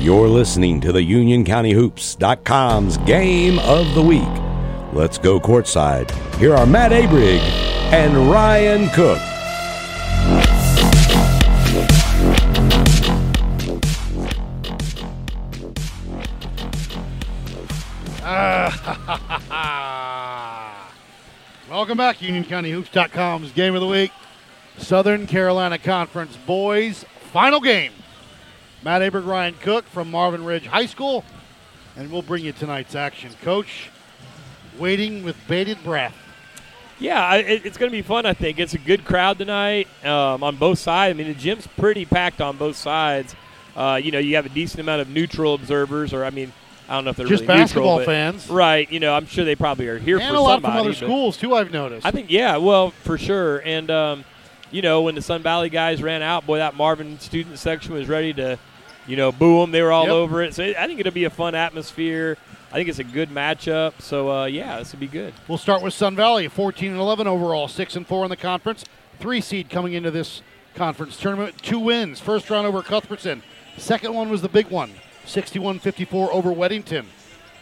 You're listening to the UnionCountyHoops.com's Game of the Week. Let's go courtside. Here are Matt Abrig and Ryan Cook. Welcome back, UnionCountyHoops.com's Game of the Week. Southern Carolina Conference Boys Final Game. Matt Abert, Ryan Cook from Marvin Ridge High School, and we'll bring you tonight's action. Coach, waiting with bated breath. Yeah, it, it's going to be fun. I think it's a good crowd tonight um, on both sides. I mean, the gym's pretty packed on both sides. Uh, you know, you have a decent amount of neutral observers, or I mean, I don't know if they're Just really basketball neutral, fans. right? You know, I'm sure they probably are here and for a lot somebody. from other schools, too, I've noticed. I think, yeah, well, for sure. And, um, you know, when the Sun Valley guys ran out, boy, that Marvin student section was ready to, you know, boo them. They were all Yep. over it. So I think it'll be a fun atmosphere. I think it's a good matchup. So, uh, yeah, this will be good. We'll start with Sun Valley, 14 and 11 overall, 6 and 4 in the conference. Three seed coming into this conference tournament. Two wins. First round over Cuthbertson. Second one was the big one, 61 54 over Weddington.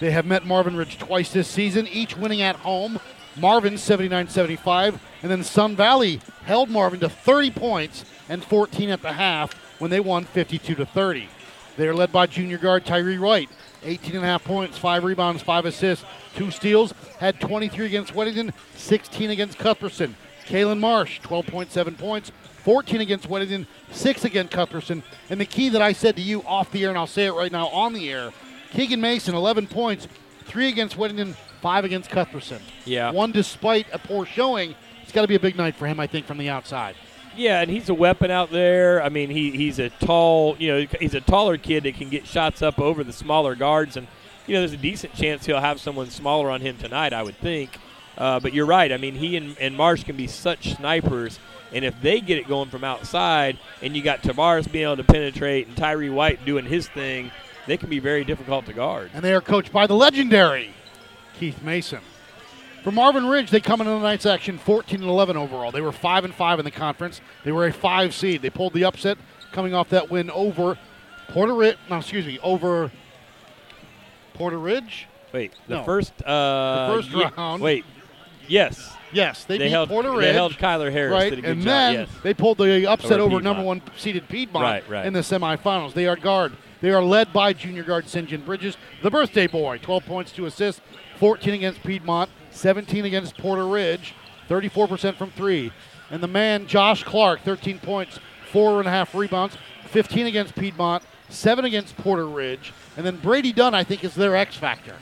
They have met Marvin Ridge twice this season, each winning at home. Marvin 79 75, and then Sun Valley held Marvin to 30 points and 14 at the half when they won 52 to 30. They are led by junior guard Tyree White, 18 and a half points, five rebounds, five assists, two steals. Had 23 against Weddington, 16 against Cuthbertson. Kalen Marsh, 12.7 points, 14 against Weddington, six against Cuthbertson. And the key that I said to you off the air, and I'll say it right now on the air, Keegan Mason, 11 points, three against Weddington, five against Cuthbertson. Yeah. One despite a poor showing. It's got to be a big night for him, I think, from the outside. Yeah, and he's a weapon out there. I mean, he, he's a tall, you know, he's a taller kid that can get shots up over the smaller guards, and you know, there's a decent chance he'll have someone smaller on him tonight. I would think. Uh, but you're right. I mean, he and, and Marsh can be such snipers, and if they get it going from outside, and you got Tavares being able to penetrate and Tyree White doing his thing, they can be very difficult to guard. and they are coached by the legendary Keith Mason. For Marvin Ridge, they come into the night's action 14 and 11 overall. They were 5 and 5 in the conference. They were a 5 seed. They pulled the upset coming off that win over Porter Ridge. No, excuse me, over Porter Ridge. Wait, the No. first uh, The first ye- round. Wait, yes, Yes, they, they, beat held Porter Ridge. they held Kyler Harris. right, did a good and job. then yes. they pulled the upset Over over number one seeded Piedmont Right, right. in the semifinals. They are guard. They are led by junior guard St. John Bridges, the birthday boy. 12 points, two assists, 14 against Piedmont, 17 against Porter Ridge, 34% from three. And the man Josh Clark, 13 points, four and a half rebounds, 15 against Piedmont, seven against Porter Ridge, and then Brady Dunn, I think, is their X factor.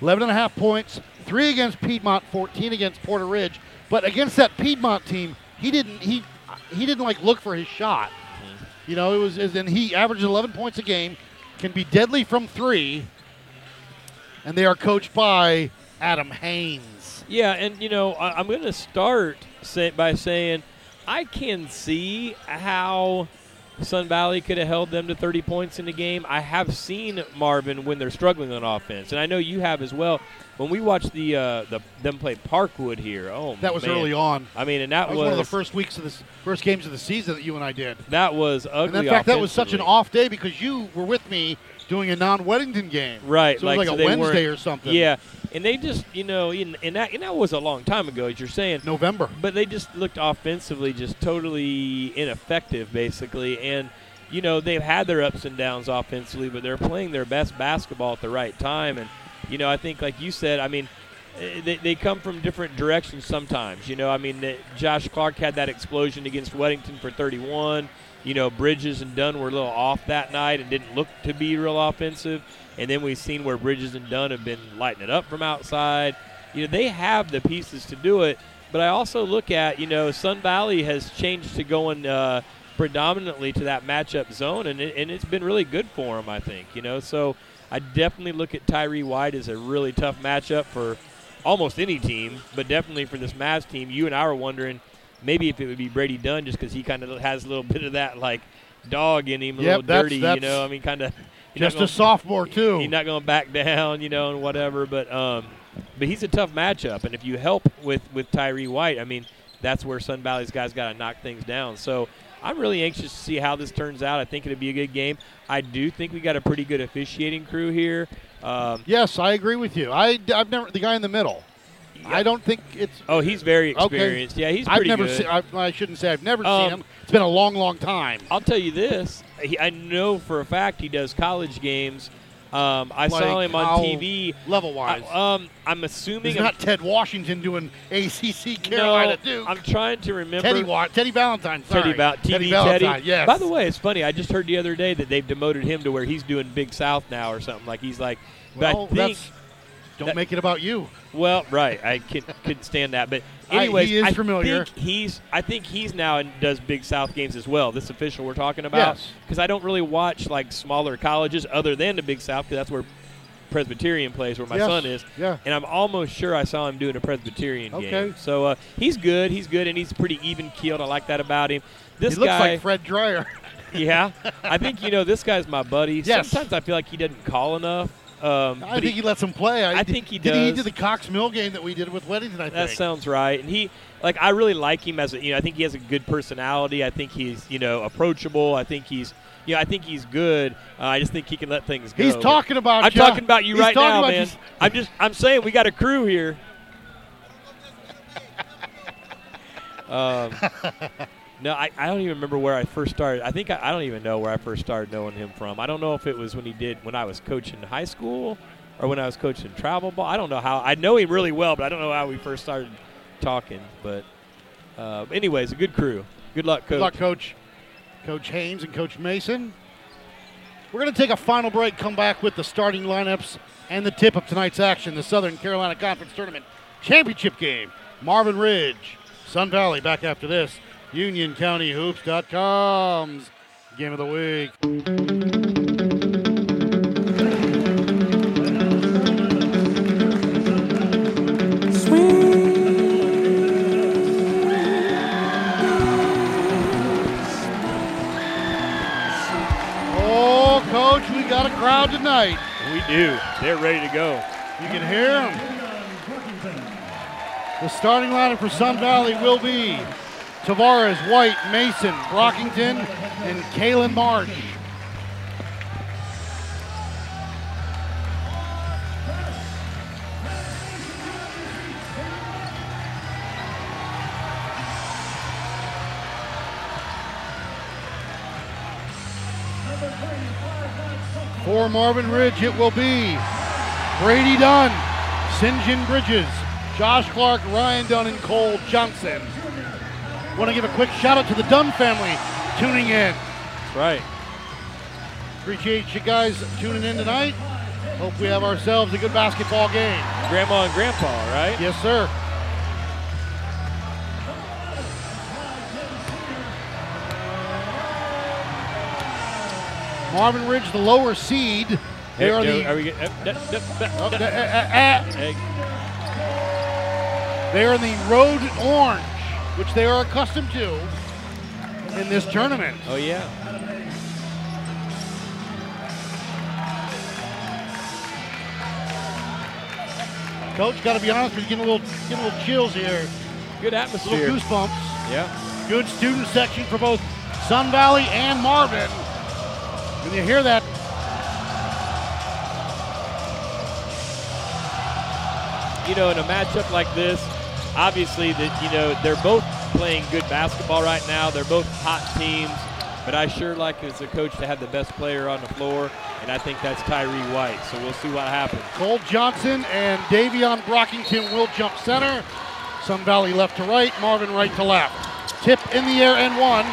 11 and a half points, three against Piedmont, 14 against Porter Ridge. But against that Piedmont team, he didn't he he didn't like look for his shot. Mm-hmm. You know, it was and he averaged 11 points a game, can be deadly from three, and they are coached by Adam Haynes. Yeah, and you know, I, I'm going to start say, by saying I can see how Sun Valley could have held them to 30 points in the game. I have seen Marvin when they're struggling on offense, and I know you have as well. When we watched the uh, the them play Parkwood here, oh That was man. early on. I mean, and that, That was, one of the first weeks of the first games of the season that you and I did. that was ugly. And in fact, that was such an off day because you were with me doing a non-Weddington game. Right, So it was like, so a Wednesday or something. Yeah, and they just you know, and, and that and that was a long time ago, as you're saying. November. But they just looked offensively just totally ineffective, basically. And, you know, they've had their ups and downs offensively, but they're playing their best basketball at the right time. And, you know, I think, like you said, I mean, eh, they, they come from different directions sometimes. You know, I mean, eh, Josh Clark had that explosion against Weddington for 31. You know, Bridges and Dunn were a little off that night and didn't look to be real offensive. And then we've seen where Bridges and Dunn have been lighting it up from outside. You know, they have the pieces to do it. But I also look at, you know, Sun Valley has changed to going uh, predominantly to that matchup zone, and, it, and it's been really good for them, I think. You know, so I definitely look at Tyree White as a really tough matchup for almost any team, but definitely for this Mavs team. You and I were wondering maybe if it would be Brady Dunn just because he kind of has a little bit of that like dog in him, a Yep, little that's- dirty. You know, I mean, kind of. Just a sophomore too. He's not going to back down, you know, and whatever. But um, but he's a tough matchup, and if you help with with Tyree White, I mean, that's where Sun Valley's guys got to knock things down. So I'm really anxious to see how this turns out. I think it'll be a good game. I do think we got a pretty good officiating crew here. Um, yes, I agree with you. I, I've never the guy in the middle. I don't think it's. oh, he's very Okay. experienced. Yeah, he's I've pretty never good. seen. I, I shouldn't say I've never Um, seen him. It's been a long, long time. I'll tell you this. He, I know for a fact he does college games. Um, I saw him on TV. level wise. I, um, I'm assuming He's I'm- not Ted Washington doing ACC Carolina no, Duke. I'm trying to remember. Teddy Wa- Teddy Valentine. Sorry. Teddy, Val- TV Teddy Teddy. Yes. By the way, it's funny. I just heard the other day that they've demoted him to where he's doing Big South now or something. Like he's like, but well, I think. Don't that- make it about you. Well, right. I can, couldn't stand that. But I- anyways, he is I familiar. think he's. I think he's now and does Big South games as well. This official we're talking about. Yes. Because I don't really watch like smaller colleges other than the Big South because that's where Presbyterian plays, where my Yes. son is. Yeah. And I'm almost sure I saw him doing a Presbyterian Okay. game. So uh, he's good. He's good, and he's pretty even keeled. I like that about him. This he looks guy, like Fred Dreyer. yeah. I think you know this guy's my buddy. Yes. Sometimes I feel like he doesn't call enough. Um, I think he, lets him play. I think he did. He does. did the Cox Mill game that we did with Weddington. I That think. sounds right. And he, like, I really like him as a, you know, I think he has a good personality. I think he's, you know, approachable. I think he's, you know, I think he's good. Uh, I just think he can let things go. He's talking about. I'm ya. talking about you He's right now, man. you. I'm just, I'm saying we got a crew here. Um, no, I, I don't even remember where I first started. I think I, I don't even know where I first started knowing him from. I don't know if it was when he did when I was coaching high school or when I was coaching travel ball. I don't know how. I know him really well, but I don't know how we first started talking. But uh, anyways, a good crew. Good luck, coach. Good luck, Coach. Coach Haynes and Coach Mason. We're going to take a final break, come back with the starting lineups and the tip of tonight's action, the Southern Carolina Conference Tournament Championship game. Marvin Ridge, Sun Valley, back after this. UnionCountyHoops.com's game of the week. Oh, Coach, we got a crowd tonight. We do. They're ready to go. You can hear them. The starting lineup for Sun Valley will be Tavares, White, Mason, Brockington, and Kalen Marsh. For Marvin Ridge, it will be Brady Dunn, St. John Bridges, Josh Clark, Ryan Dunn, and Cole Johnson. Want to give a quick shout out to the Dunn family tuning in. That's right. Appreciate you guys tuning in tonight. Hope we have ourselves a good basketball game. Grandma and Grandpa, right? Yes, sir. Marvin Ridge, the lower seed. They are the Are we get, They are in the road orange, which they are accustomed to in this tournament. Oh yeah. Coach, got to be honest you, getting a little, getting a little chills here, Good little atmosphere. goosebumps. Yeah. Good student section for both Sun Valley and Marvin. When you hear that, You know, in a matchup like this, obviously that you know they're both playing good basketball right now. They're both hot teams, but I sure like as a coach to have the best player on the floor, and I think that's Tyree White. So we'll see what happens. Cole Johnson and Davion Brockington will jump center. Sun Valley left to right, Marvin right to left. Tip in the air and one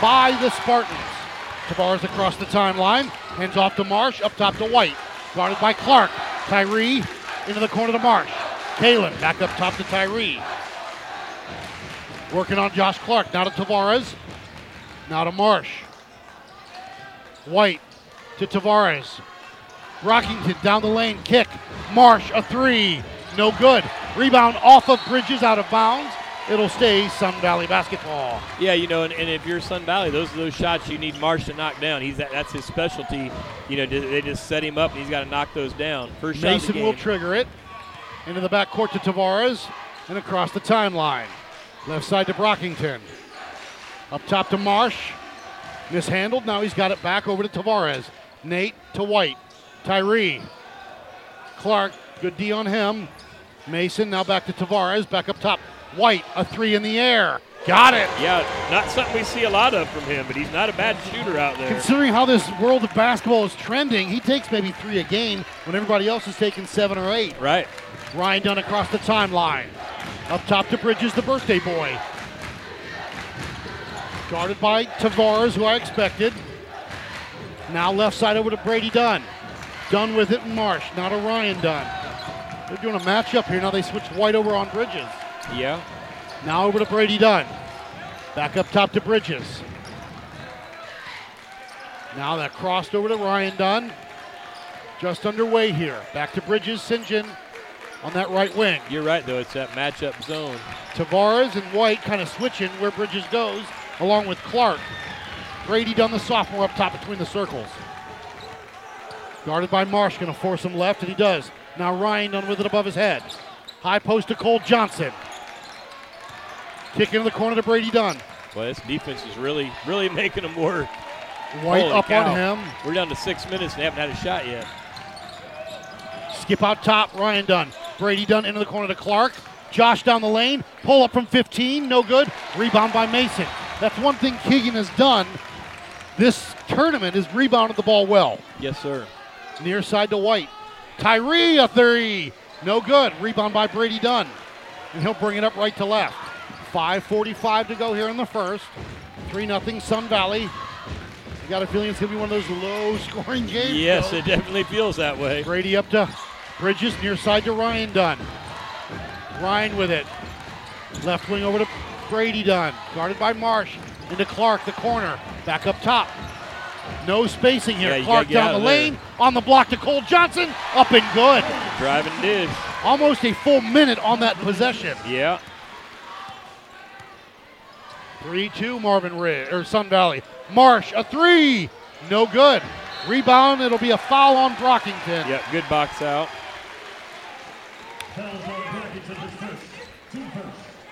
by the Spartans. Tavares across the timeline, hands off to Marsh, up top to White. Guarded by Clark. Tyree into the corner to Marsh. Kalen back up top to Tyree. Working on Josh Clark. Now to Tavares. Now to Marsh. White to Tavares. Brockington down the lane, kick. Marsh, a three. No good. Rebound off of Bridges out of bounds. It'll stay Sun Valley basketball. Yeah, you know, and, and if you're Sun Valley, those are those shots you need Marsh to knock down. He's that, that's his specialty. You know, they just set him up, and he's got to knock those down. First shot of the Mason will trigger it. Into the backcourt to Tavares and across the timeline. Left side to Brockington. Up top to Marsh. Mishandled. Now he's got it back over to Tavares. Nate to White. Tyree. Clark. Good D on him. Mason now back to Tavares. Back up top. White. A three in the air. Got it. Yeah, not something we see a lot of from him, but he's not a bad shooter out there. Considering how this world of basketball is trending, he takes maybe three a game when everybody else is taking seven or eight. Right. Ryan Dunn across the timeline. Up top to Bridges, the birthday boy. Guarded by Tavares, who I expected. Now left side over to Brady Dunn. Dunn with it Marsh. not to Ryan Dunn. They're doing a matchup here. Now they switch White over on Bridges. Yeah. Now over to Brady Dunn. Back up top to Bridges. Now that crossed over to Ryan Dunn. Just underway here. Back to Bridges, St. John on that right wing. You're right, though. It's that matchup zone. Tavares and White kind of switching where Bridges goes, along with Clark. Brady Dunn, the sophomore, up top between the circles. Guarded by Marsh, going to force him left, and he does. Now Ryan Dunn with it above his head. High post to Cole Johnson. Kick into the corner to Brady Dunn. Well, this defense is really, really making them work. White Holy up cow. on him. We're down to six minutes and they haven't had a shot yet. Skip out top, Ryan Dunn. Brady Dunn into the corner to Clark. Josh down the lane. Pull up from 15, no good. Rebound by Mason. That's one thing Keegan has done this tournament is rebounded the ball well. Yes, sir. Near side to White. Tyree a three. No good. Rebound by Brady Dunn. And he'll bring it up right to left. 5.45 to go here in the first. 3 0 Sun Valley. I got a feeling it's going to be one of those low scoring games. Yes, though. it definitely feels that way. Brady up to Bridges, near side to Ryan Dunn. Ryan with it. Left wing over to Brady Dunn. Guarded by Marsh. Into Clark, the corner. Back up top. No spacing here. Yeah, Clark gotta get out down the of there. lane. On the block to Cole Johnson. Up and good. Driving dish. Almost a full minute on that possession. Yeah. 3 2 Marvin Ridge, or Sun Valley. Marsh, a three. No good. Rebound. It'll be a foul on Brockington. Yeah, good box out.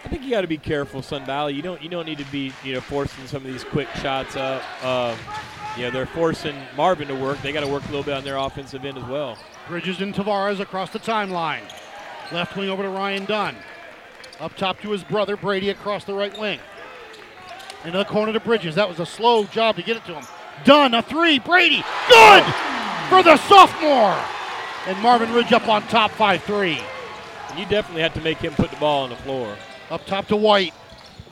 I think you got to be careful, Sun Valley. You don't you don't need to be you know forcing some of these quick shots up. Um, you know they're forcing Marvin to work. They got to work a little bit on their offensive end as well. Bridges and Tavares across the timeline. Left wing over to Ryan Dunn. Up top to his brother Brady across the right wing. Into the corner to Bridges. That was a slow job to get it to him. Dunn, a three. Brady, good for the sophomore. And Marvin Ridge up on top 5 3. And you definitely have to make him put the ball on the floor. Up top to White.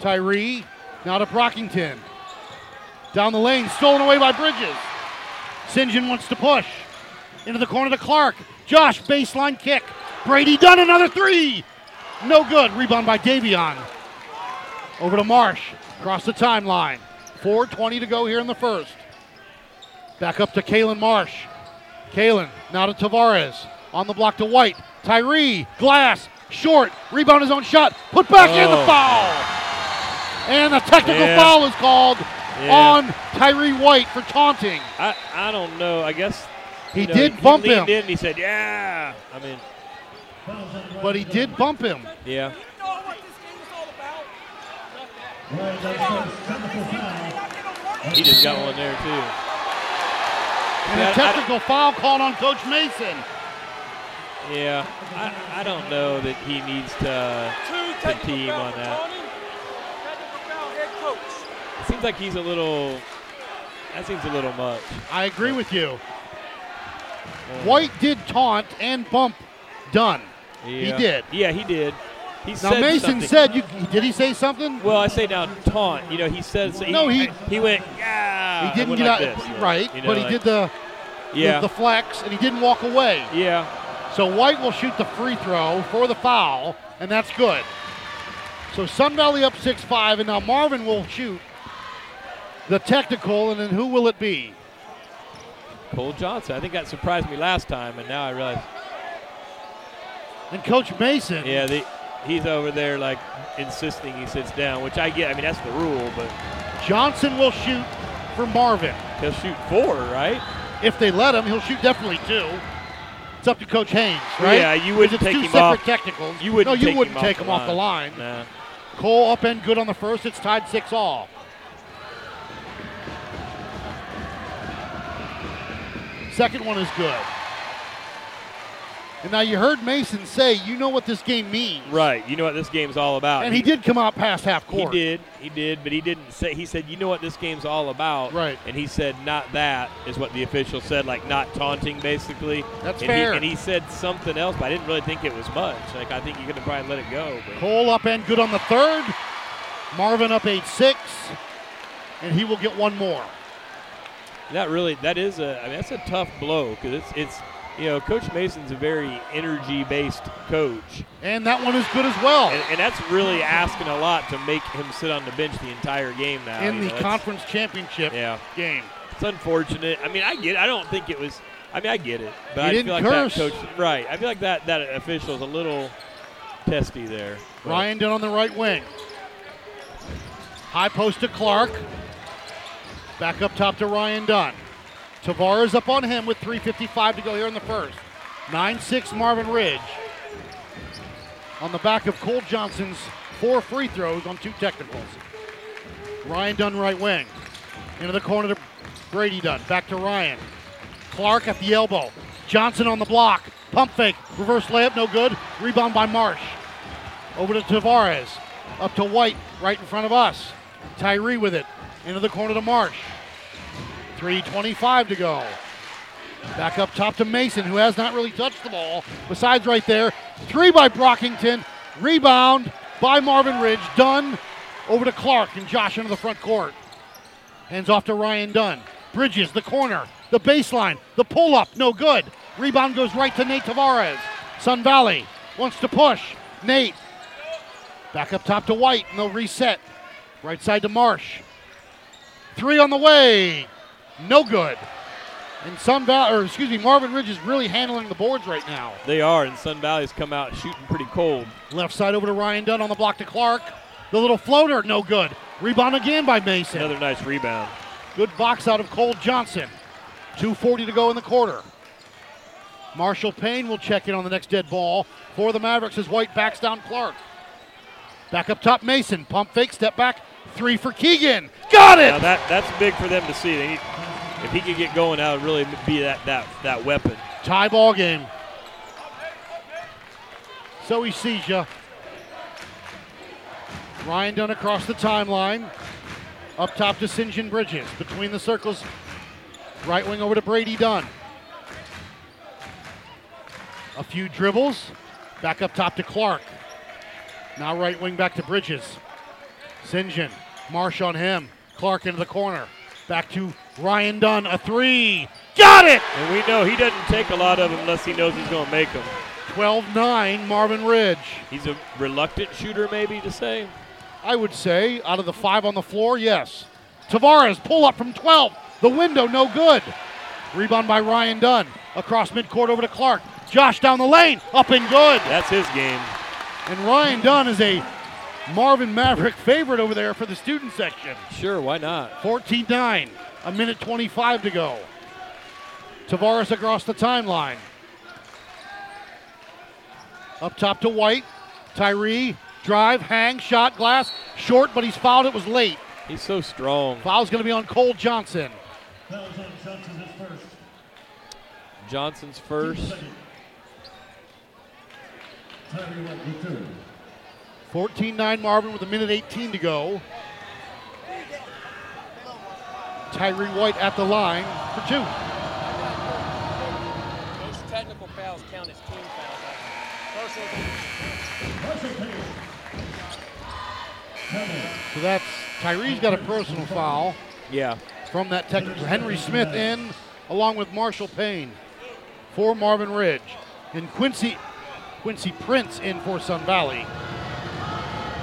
Tyree. Now to Brockington. Down the lane. Stolen away by Bridges. St. John wants to push. Into the corner to Clark. Josh, baseline kick. Brady Dunn another three. No good. Rebound by Davion. Over to Marsh. Across the timeline. 4.20 to go here in the first. Back up to Kalen Marsh. Kalen now to Tavares. On the block to White. Tyree. Glass. Short. Rebound his own shot. Put back in the Oh. foul. And a technical Yeah. foul is called Yeah. on Tyree White for taunting. I, I don't know. I guess He know, did bump he him, leaned in he said, "Yeah." I mean, but he did bump him. yeah. He just got one there too. And a technical foul called on Coach Mason. Yeah, I, I don't know that he needs to to team on that. It seems like he's a little. That seems a little much. I agree with you. White did taunt and bump Dunn. Yeah. did. Yeah, he did. He Now said Mason something. said, "You did he say something?" Well, I say now taunt. You know, he said so No, he- he went yeah. he didn't went get like out this, right, You know, but he like- did the, the yeah the flex and he didn't walk away. yeah. So White will shoot the free throw for the foul, and that's good. So Sun Valley up 6 5, and now Marvin will shoot the technical, and then who will it be? Cole Johnson. I think that surprised me last time, and now I realize, And Coach Mason. yeah, the, he's over there like insisting he sits down, which I get. I mean, that's the rule, but Johnson will shoot for Marvin. he'll shoot four, right? If they let him, he'll shoot definitely two. It's up to Coach Haynes, right? Yeah, you wouldn't take two him separate off- technicals. You wouldn't no, you take wouldn't him take off him off the line. Nah. Cole up and good on the first. It's tied six all. Second one is good. And now you heard Mason say, you know what this game means. Right. You know what this game's all about. And he did come out past half court. He did, he did, but he didn't say. He said, "You know what this game's all about." Right. And he said, "Not that is what the official said, like not taunting, basically. That's and fair. He, and he said something else, but I didn't really think it was much. Like I think you could have probably let it go. But Cole up and good on the third. Marvin up 8 6. And he will get one more. that really, that is a, I mean, that's a tough blow because it's, it's, you know, Coach Mason's a very energy-based coach, And that one is good as well. and, and that's really asking a lot to make him sit on the bench the entire game now. in the know, conference championship Yeah. game. It's unfortunate. I mean, I get. It. I don't think it was. I mean, I get it, but He I didn't feel like curse. that coach. Right. I feel like that that official is a little testy there. But Ryan Dunn on the right wing. High post to Clark. Back up top to Ryan Dunn. Tavares up on him with 3.55 to go here in the first. 9 6 Marvin Ridge. On the back of Cole Johnson's four free throws on two technicals. Ryan Dunn right wing. Into the corner to Brady Dunn. Back to Ryan. Clark at the elbow. Johnson on the block. Pump fake. Reverse layup, no good. Rebound by Marsh. Over to Tavares. Up to White, right in front of us. Tyree with it. Into the corner to Marsh. 3.25 to go. Back up top to Mason, who has not really touched the ball. Besides, right there. Three by Brockington. Rebound by Marvin Ridge. Dunn over to Clark and Josh into the front court. Hands off to Ryan Dunn. Bridges, the corner, the baseline, the pull up, no good. Rebound goes right to Nate Tavares. Sun Valley wants to push. Nate back up top to White, and they'll reset. Right side to Marsh. Three on the way, no good. And Sun Valley, or excuse me, Marvin Ridge is really handling the boards right now. they are, and Sun Valley's come out shooting pretty cold. Left side over to Ryan Dunn on the block to Clark. The little floater, no good. Rebound again by Mason. Another nice rebound. Good box out of Cole Johnson. 2.40 to go in the quarter. Marshall Payne will check in on the next dead ball for the Mavericks as White backs down Clark. Back up top, Mason. Pump fake, step back. Three for Keegan. Got Now it! that that's big for them to see. They need, if he could get going, that would really be that that that weapon. Tie ball game. So he sees ya. Ryan Dunn across the timeline. Up top to St. John Bridges. Between the circles. Right wing over to Brady Dunn. A few dribbles. Back up top to Clark. Now right wing back to Bridges. St. John. Marsh on him. Clark into the corner. Back to Ryan Dunn. A three. Got it! And we know he doesn't take a lot of them unless he knows he's going to make them. 12 9, Marvin Ridge. He's a reluctant shooter, maybe to say. I would say, out of the five on the floor, yes. Tavares, pull up from 12. The window, no good. Rebound by Ryan Dunn. Across midcourt over to Clark. Josh down the lane, up and good. That's his game. And Ryan Dunn is a Marvin Maverick favorite over there for the student section. Sure, why not? 14 9, a minute 25 to go. Tavares across the timeline. Up top to White. Tyree, drive, hang, shot, glass, short, but he's fouled. It was late. He's so strong. Foul's going to be on Cole Johnson. Johnson's first. 14 9 Marvin with a minute 18 to go. Tyree White at the line for two. Those technical fouls count as team fouls. So that's Tyree's got a personal foul Yeah. from that technical. Henry Smith in along with Marshall Payne for Marvin Ridge. And Quincy Quincy Prince in for Sun Valley.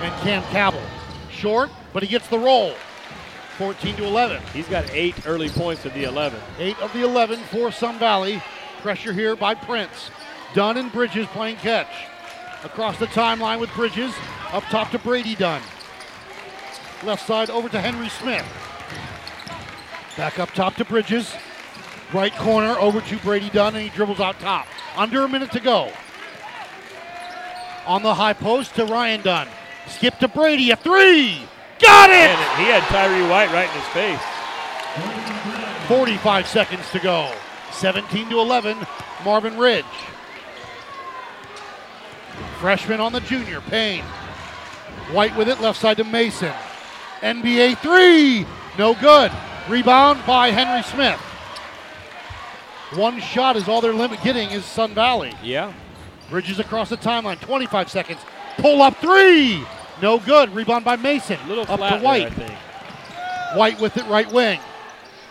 And Cam Cabell. Short, but he gets the roll. 14 to 11. He's got eight early points of the 11. Eight of the 11 for Sun Valley. Pressure here by Prince. Dunn and Bridges playing catch. Across the timeline with Bridges. Up top to Brady Dunn. Left side over to Henry Smith. Back up top to Bridges. Right corner over to Brady Dunn, and he dribbles out top. Under a minute to go. On the high post to Ryan Dunn. Skip to Brady, a three! Got it! And he had Tyree White right in his face. 45 seconds to go. 17 to 11, Marvin Ridge. Freshman on the junior, Payne. White with it, left side to Mason. NBA three, no good. Rebound by Henry Smith. One shot is all they're limit getting is Sun Valley. Yeah. Bridges across the timeline, 25 seconds. Pull up three, no good. Rebound by Mason. A little up flat to White. there. White with it, right wing.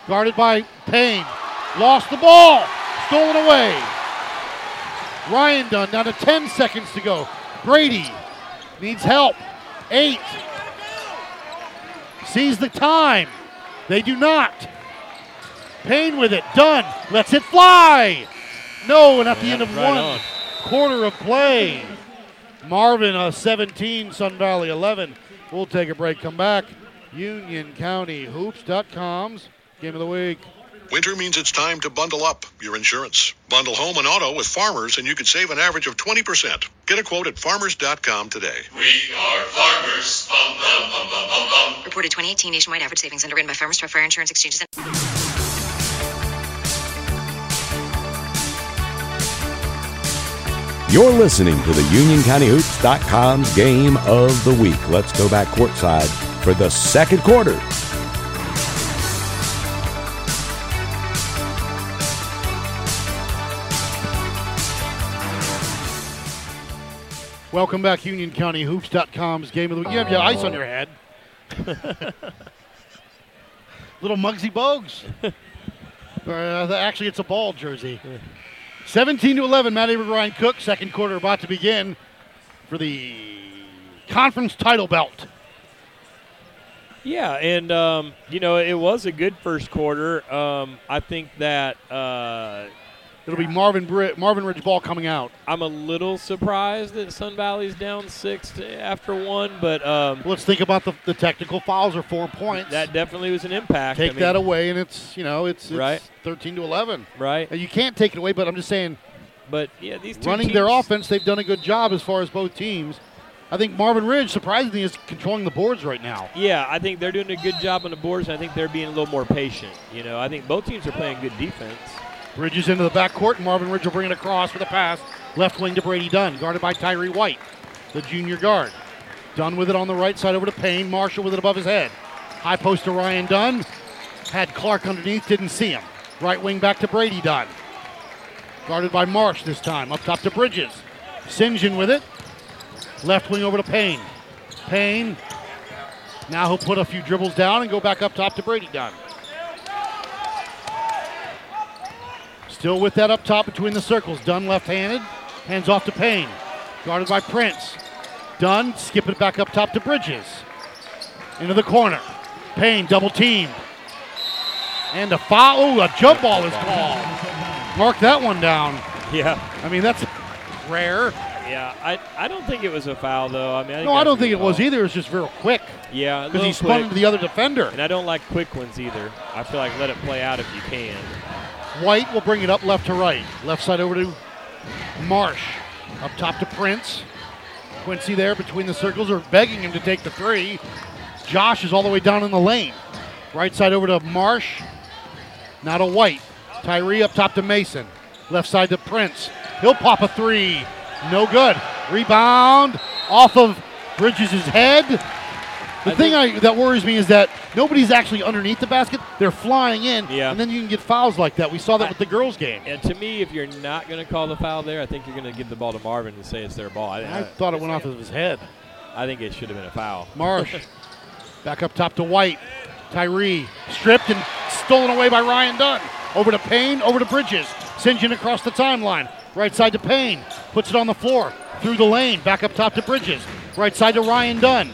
Guarded by Payne. Lost the ball. Stolen away. Ryan Dunn down to 10 seconds to go. Brady needs help. Eight. Sees the time. They do not. Payne with it. Dunn lets it fly. No, and at the end of right one on. quarter of play, Marvin uh, 17, Sun Valley 11. We'll take a break. Come back. Union County Hoops.com's game of the week. Winter means it's time to bundle up your insurance. Bundle home and auto with Farmers, and you could save an average of 20%. Get a quote at farmers.com today. We are farmers. Bum, bum, bum, bum, bum, bum. Reported 2018 nationwide average savings underwritten by Farmers Truck Fire Insurance Exchanges. You're listening to the UnionCountyHoops.com's game of the week. Let's go back courtside for the second quarter. Welcome back, Union County Hoops.com's game of the week. You have your ice on your head. Little Muggsy Bogues. uh, actually, it's a ball jersey. 17 to 11, Matt Avery Ryan Cook. Second quarter about to begin for the conference title belt. Yeah, and um, you know it was a good first quarter. Um, I think that uh, It'll be Marvin Bri- Marvin Ridge ball coming out. I'm a little surprised that Sun Valley's down six to, after one, but um, Let's think about the, the technical fouls are four points. that definitely was an impact. take I mean, that away, and it's you know it's, it's Right. 13 to 11. right? And you can't take it away, but I'm just saying But yeah, these two running their offense, they've done a good job as far as both teams. I think Marvin Ridge, surprisingly, is controlling the boards right now. Yeah, I think they're doing a good job on the boards, and I think they're being a little more patient. You know, I think both teams are playing good defense. Bridges into the backcourt, and Marvin Ridge will bring it across with a pass. Left wing to Brady Dunn, guarded by Tyree White, the junior guard. Dunn with it on the right side over to Payne. Marshall with it above his head. High post to Ryan Dunn. Had Clark underneath, didn't see him. Right wing back to Brady Dunn. Guarded by Marsh this time. Up top to Bridges. John with it. Left wing over to Payne. Payne. Now he'll put a few dribbles down and go back up top to Brady Dunn. Still with that up top between the circles. Dunn left handed. Hands off to Payne. Guarded by Prince. Dunn skip it back up top to Bridges. Into the corner. Payne double team. And a foul. Oh, a jump ball is called. Mark that one down. Yeah, I mean, that's rare. yeah. I, I don't think it was a foul though. I mean, I No, I don't think it was either. It was just real quick Yeah, because he spun quick. into the other defender. And I don't like quick ones either. I feel like let it play out if you can. White will bring it up left to right. Left side over to Marsh. Up top to Prince. Quincy there between the circles are begging him to take the three. Josh is all the way down in the lane. Right side over to Marsh. Not a White. Tyree up top to Mason. Left side to Prince. He'll pop a three. No good. Rebound off of Bridges' head. The I thing I, that worries me is that nobody's actually underneath the basket. They're flying in, Yeah. and then you can get fouls like that. We saw that I- with the girls' game. And to me, if you're not going to call the foul there, I think you're going to give the ball to Marvin and say it's their ball. I, I thought it went off of his head. I think it should have been a foul. Marsh back up top to White. Tyree stripped and stolen away by Ryan Dunn. Over to Payne, over to Bridges. St. John across the timeline. Right side to Payne. Puts it on the floor. Through the lane. Back up top to Bridges. Right side to Ryan Dunn.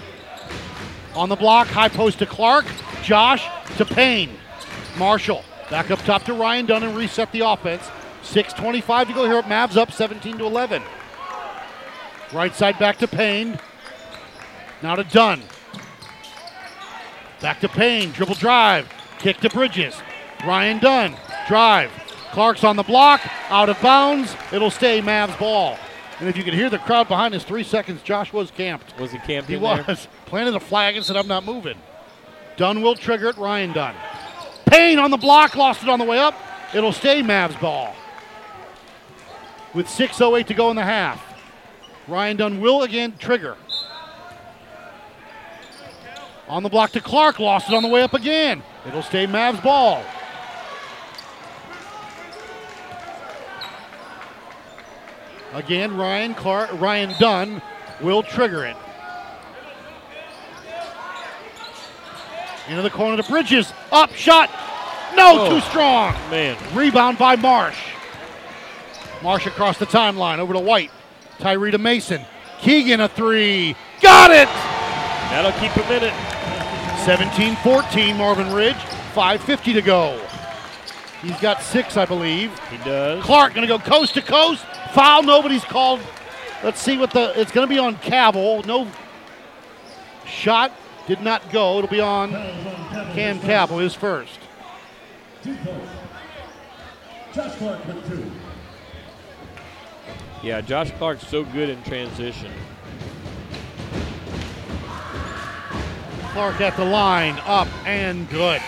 On the block, high post to Clark. Josh to Payne. Marshall back up top to Ryan Dunn and reset the offense. 6.25 to go here. Mavs up 17 to 11. Right side back to Payne. Now to Dunn. Back to Payne. Dribble drive. Kick to Bridges. Ryan Dunn. Drive. Clark's on the block. Out of bounds. It'll stay Mavs ball. And if you could hear the crowd behind us, three seconds, Josh was camped. Was he camped He was. there? Planted a flag and said, I'm not moving. Dunn will trigger it. Ryan Dunn. Payne on the block. Lost it on the way up. It'll stay Mavs ball. With 6.08 to go in the half. Ryan Dunn will again trigger. On the block to Clark. Lost it on the way up again. It'll stay Mavs ball. Again, Ryan Clark, Ryan Dunn will trigger it. Into the corner to Bridges. Up, shot. No, Oh. too strong. Man, Rebound by Marsh. Marsh across the timeline over to White. Tyree to Mason. Keegan a three. Got it! that'll keep him in it. 17 14, Marvin Ridge. 5.50 to go. He's got six, I believe. He does. Clark going to go coast to coast. Foul, nobody's called. Let's see what the. It's going to be on Cavill. No shot did not go. It'll be on Cam Cavill, his first. Josh Clark with two. Yeah, Josh Clark's so good in transition. Clark at the line, up and good.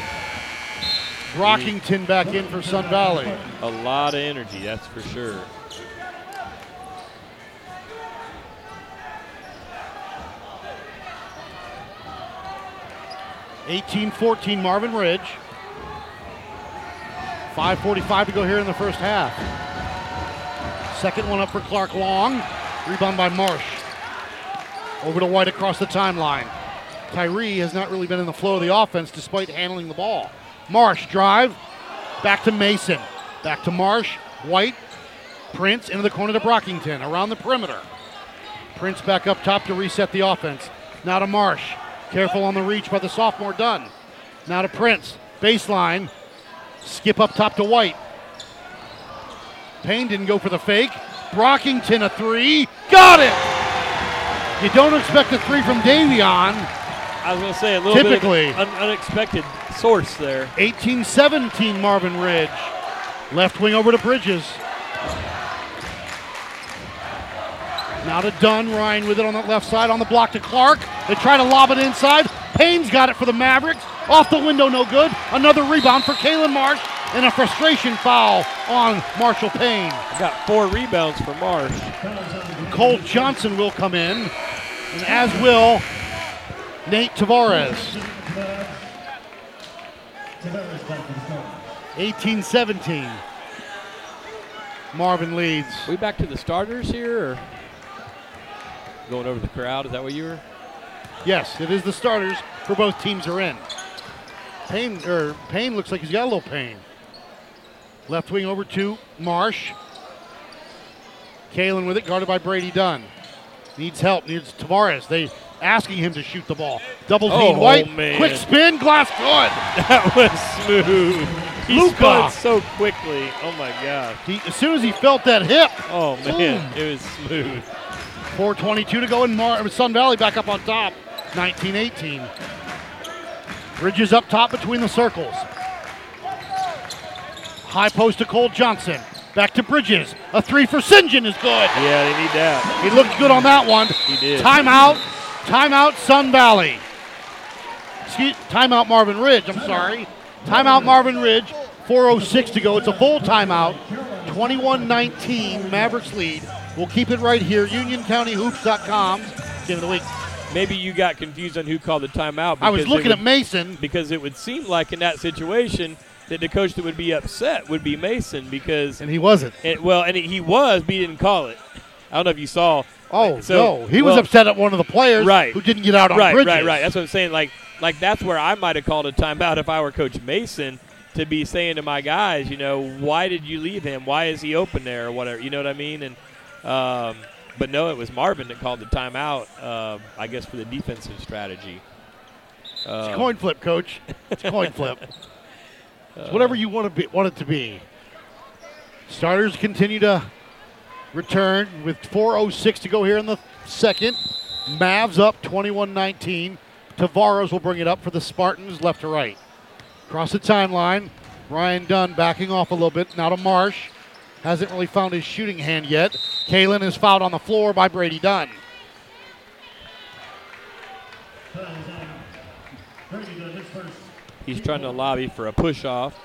Brockington back in for Sun Valley. A lot of energy, that's for sure. Eighteen fourteen, Marvin Ridge. 5.45 to go here in the first half. Second one up for Clark Long. Rebound by Marsh. Over to White across the timeline. Tyree has not really been in the flow of the offense despite handling the ball. Marsh drive. Back to Mason. Back to Marsh. White. Prince into the corner to Brockington. Around the perimeter. Prince back up top to reset the offense. Now to Marsh. Careful on the reach by the sophomore Dunn. Now to Prince. Baseline. Skip up top to White. Payne didn't go for the fake. Brockington a three. Got it! You don't expect a three from Davion. I was going to say a little Typically. bit of un- unexpected source there. 18 17 Marvin Ridge. Left wing over to Bridges. Now to Dunn. Ryan with it on the left side on the block to Clark. They try to lob it inside. Payne's got it for the Mavericks. Off the window, no good. Another rebound for Kalen Marsh. And a frustration foul on Marshall Payne. Got four rebounds for Marsh. Cole Johnson will come in, and as will Nate Tavares. 18 17. Marvin leads. we back to the starters here, or going over the crowd? Is that what you were? Yes, it is the starters for both teams are in. Payne or Payne looks like he's got a little pain. Left wing over to Marsh. Kalen with it, guarded by Brady Dunn. Needs help, needs Tavares. They asking him to shoot the ball. Double team Oh, White. man. Quick spin, glass good. That was smooth. He spun so quickly. Oh my god. He, as soon as he felt that hip, Oh man, it was smooth. 4.22 to go in Mar- Sun Valley back up on top. 19 18. Bridges up top between the circles. High post to Cole Johnson. Back to Bridges. A three for St. John is good. Yeah, they need that. He looked good on that one. He did. Timeout. Timeout Sun Valley. Excuse, timeout Marvin Ridge. I'm sorry. Timeout Marvin Ridge. 4.06 to go. It's a full timeout. 21 19. Mavericks lead. We'll keep it right here. UnionCountyHoops.com. Game of the week. Maybe you got confused on who called the timeout. I was looking would- at Mason. because it would seem like in that situation that the coach that would be upset would be Mason because And he wasn't. it, well, and he was, but he didn't call it. I don't know if you saw. Oh, So, no. He was upset at one of the players Right. who didn't get out on right, Bridges. right, right. That's what I'm saying. Like, like that's where I might have called a timeout if I were Coach Mason to be saying to my guys, you know, why did you leave him? Why is he open there or whatever? You know what I mean? And um, but no, it was Marvin that called the timeout. Um, I guess for the defensive strategy. It's Uh, a coin flip, coach. It's a coin flip. It's whatever you want to be, want it to be. Starters continue to return with 4:06 to go here in the second. Mavs up 21-19. Tavares will bring it up for the Spartans, left to right. Across the timeline, Ryan Dunn backing off a little bit. Now to Marsh. Hasn't really found his shooting hand yet. Kalen is fouled on the floor by Brady Dunn. He's trying to lobby for a push off.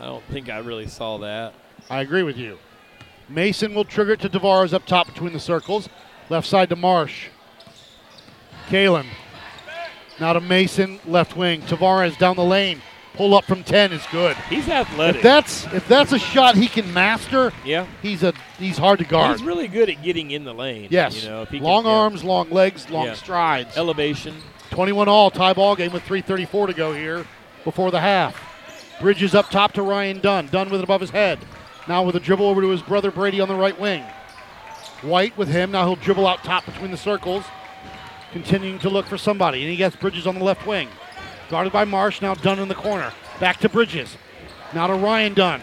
I don't think I really saw that. I agree with you. Mason will trigger it to Tavares up top between the circles. Left side to Marsh. Kalen. Now to Mason, left wing. Tavares down the lane. Pull up from 10 is good. He's athletic. If that's if that's a shot he can master, yeah. he's a he's hard to guard. He's really good at getting in the lane. yes. You know, long can, yeah. arms, long legs, long Yeah. strides. elevation. 21 all tie ball game with 3:34 to go here before the half. Bridges up top to Ryan Dunn. Dunn with it above his head. Now with a dribble over to his brother Brady on the right wing. White with him. Now he'll dribble out top between the circles, continuing to look for somebody. And he gets Bridges on the left wing. Guarded by Marsh. Now Dunn in the corner. Back to Bridges. Now to Ryan Dunn.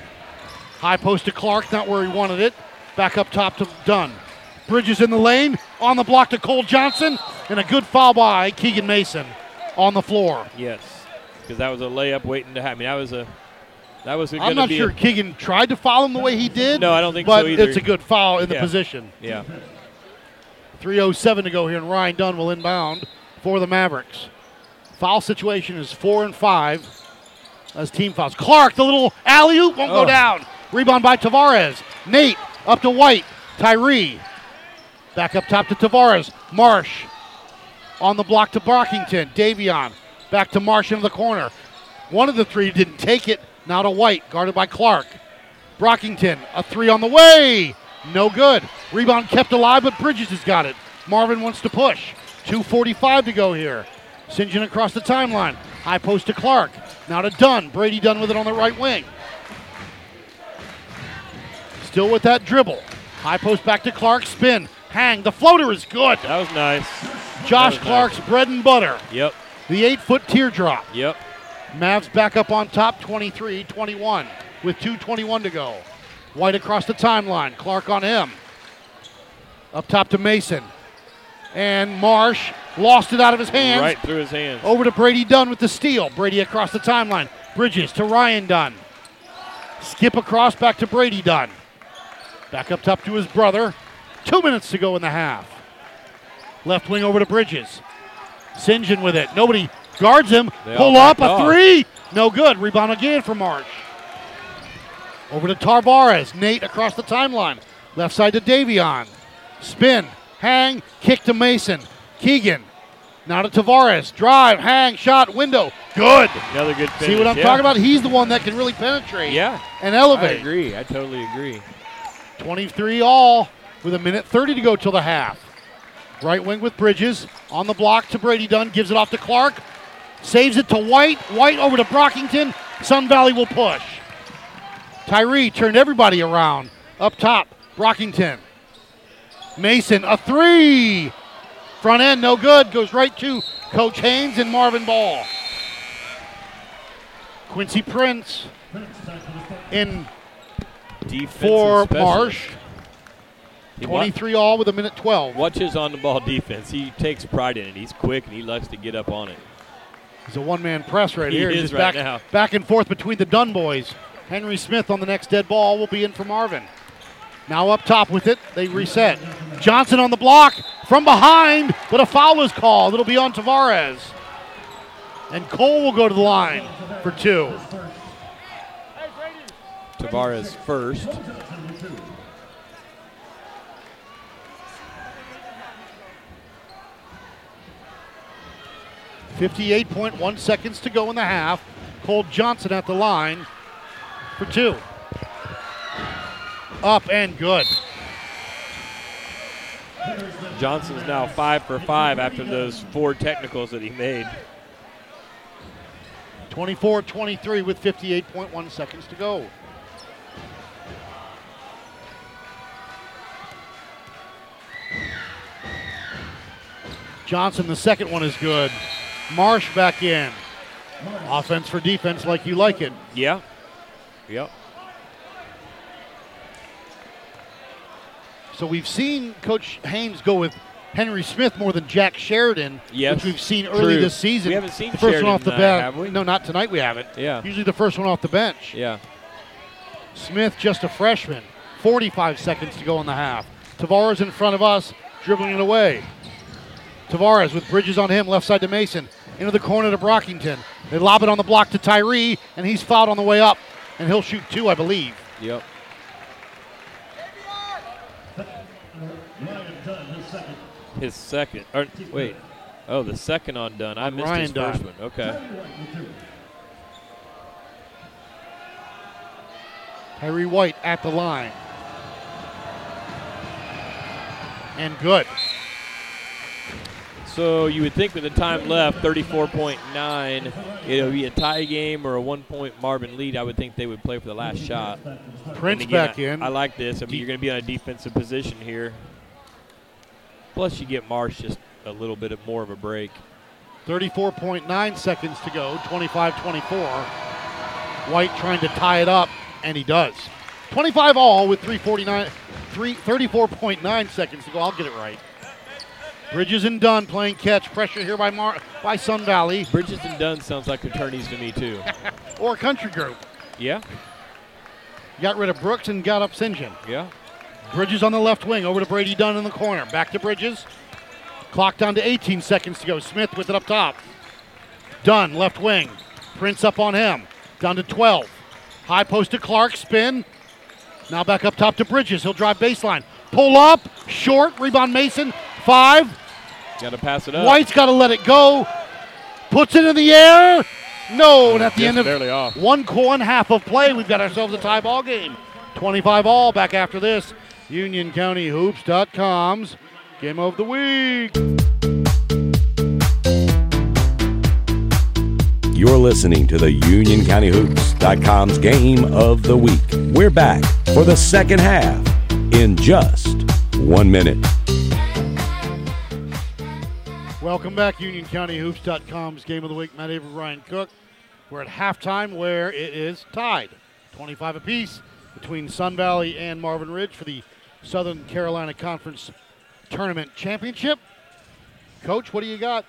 High post to Clark. Not where he wanted it. Back up top to Dunn. Bridges in the lane. On the block to Cole Johnson. And a good foul by Keegan Mason on the floor. Yes, because that was a layup waiting to happen. I mean, that was a that was. I'm not sure A, Keegan tried to foul him the way he did. No, I don't think but so either. it's a good foul in the position. yeah. 3.07 to go here, and Ryan Dunn will inbound for the Mavericks. Foul situation is four and five as team fouls. Clark, the little alley oop, won't go Oh. down. Rebound by Tavares. Nate up to White. Tyree. Back up top to Tavares. Marsh on the block to Brockington. Davion back to Marsh in the corner. One of the three didn't take it. Now to White, guarded by Clark. Brockington, a three on the way. No good. Rebound kept alive, but Bridges has got it. Marvin wants to push. 2.45 to go here. St. John across the timeline. High post to Clark. Now to Dunn. Brady Dunn with it on the right wing. Still with that dribble. High post back to Clark. Spin. Hang. The floater is good. That was nice. Josh was Clark's bread and butter. Yep. The eight foot teardrop. Yep. Mavs back up on top 23 21 with 2.21 to go. White across the timeline. Clark on him. Up top to Mason. And Marsh lost it out of his hands. Right through his hands. Over to Brady Dunn with the steal. Brady across the timeline. Bridges to Ryan Dunn. Skip across back to Brady Dunn. Back up top to his brother. Two minutes to go in the half. Left wing over to Bridges. St. John with it. Nobody guards him. They Pull up. A off. three. No good. Rebound again for Marsh. Over to Tavares. Nate across the timeline. Left side to Davion. Spin. Hang. Kick to Mason. Keegan. Now to Tavares. Drive. Hang. Shot. Window. Good. Another good finish. See what I'm yeah. talking about? He's the one that can really penetrate Yeah. and elevate. I agree. I totally agree. 23 all with a minute 30 to go till the half. Right wing with Bridges on the block to Brady Dunn, gives it off to Clark, saves it to White. White over to Brockington. Sun Valley will push. Tyree turned everybody around. Up top, Brockington. Mason, a three. Front end, no good. Goes right to Coach Haynes and Marvin Ball. Quincy Prince in Defensive for. Marsh. 23 all with a minute 12. Watch his on the ball defense. He takes pride in it. He's quick and he likes to get up on it. He's a one-man press right He here. is right back, now. back and forth between the Dunn boys. Henry Smith on the next dead ball will be in for Marvin. Now up top with it, they reset. Johnson on the block from behind, but a foul is called. It'll be on Tavares. And Cole will go to the line for two. Tavares first. Fifty-eight point one seconds to go in the half. Cole Johnson at the line for two. Up and good. Johnson's now five for five after those four technicals that he made. 24 23 with 58.1 seconds to go. Johnson, the second one is good. Marsh back in. Offense for defense like you like it. Yeah. Yep. So we've seen Coach Haynes go with Henry Smith more than Jack Sheridan, Yes, which we've seen early this season. We haven't seen the first Sheridan one off the bench. have we? No, not tonight. We haven't. Yeah. Usually the first one off the bench. Yeah. Smith, just a freshman. 45 seconds to go in the half. Tavares in front of us, dribbling it away. Tavares with Bridges on him, left side to Mason. Into the corner to Brockington. They lob it on the block to Tyree, and he's fouled on the way up. And he'll shoot two, I believe. Yep. His second. Or, wait. Oh, the second on Dunn. I missed Ryan his Dunn. first one. Okay. Tyree White at the line. And good. So you would think with the time left, 34.9, it'll be a tie game or a one-point Marvin lead. I would think they would play for the last shot. Prince again, back I- in. I like this. I mean, you're going to be on a defensive position here. Plus, you get Marsh just a little bit of more of a break. 34.9 seconds to go, 25 24. White trying to tie it up, and he does. 25 all with 349, three, 34.9 seconds to go. I'll get it right. Bridges and Dunn playing catch. Pressure here by Mar- by Sun Valley Bridges and Dunn sounds like attorneys to me too. or Country Group. yeah, Got rid of Brooks and got up St. John. yeah. Bridges on the left wing, over to Brady Dunn in the corner. Back to Bridges. Clock down to 18 seconds to go. Smith with it up top. Dunn, left wing. Prince up on him. Down to 12. High post to Clark, spin. Now back up top to Bridges. He'll drive baseline. Pull up, short, rebound Mason. Five. Got to pass it up. White's got to let it go. Puts it in the air. No, and at the end of barely off. one one half of play, we've got ourselves a tie ball game. 25 all back after this. UnionCountyHoops.com's game of the week. You're listening to the UnionCountyHoops.com's game of the week. We're back for the second half in just one minute. Welcome back, UnionCountyHoops.com's game of the week. Matt Avery, Ryan Cook. We're at halftime where it is tied, 25 apiece between Sun Valley and Marvin Ridge for the Southern Carolina Conference Tournament Championship. Coach, what do you got?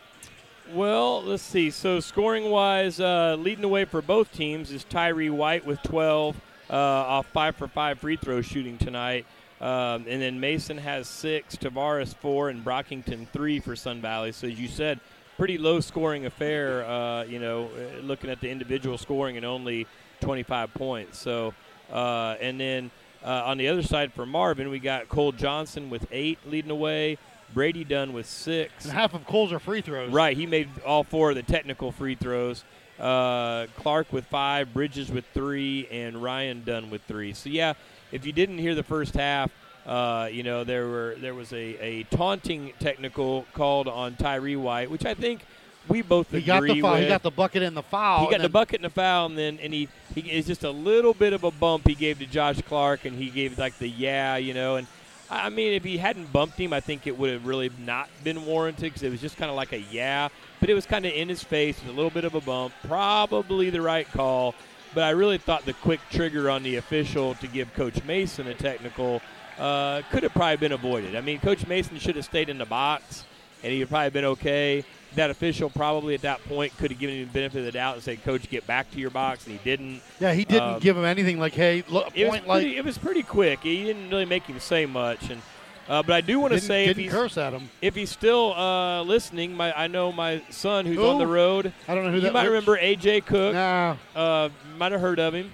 Well, let's see. So scoring wise, uh, leading the way for both teams is Tyree White with 12 uh, off five for five free throw shooting tonight. Um, and then Mason has six, Tavares four, and Brockington three for Sun Valley. So as you said, pretty low scoring affair. Uh, you know, uh, looking at the individual scoring and only 25 points. So, uh, and then uh, on the other side for Marvin, we got Cole Johnson with eight leading the way. Brady Dunn with six. And half of Cole's are free throws. Right, he made all four of the technical free throws. Uh, Clark with five, Bridges with three, and Ryan Dunn with three. So yeah, if you didn't hear the first half, uh, you know there were there was a, a taunting technical called on Tyree White, which I think we both He agree got the foul. with. He got the bucket and the foul. He got the bucket and the foul, and then and he he is just a little bit of a bump he gave to Josh Clark, and he gave like the yeah, you know, and I mean if he hadn't bumped him, I think it would have really not been warranted because it was just kind of like a yeah, but it was kind of in his face a little bit of a bump, probably the right call, but I really thought the quick trigger on the official to give Coach Mason a technical uh, could have probably been avoided. I mean, Coach Mason should have stayed in the box, and he would probably been okay. That official probably at that point could have given him the benefit of the doubt and said, "Coach, get back to your box," and he didn't. Yeah, he didn't Um, give him anything like, hey, look, It was, point like. pretty, it was pretty quick. He didn't really make him say much, and uh, but I do want to say if he's curse at him. if he's still uh, listening, my I know my son who's on the road. I don't know who that. you might remember AJ Cook. Nah, Uh, might have heard of him.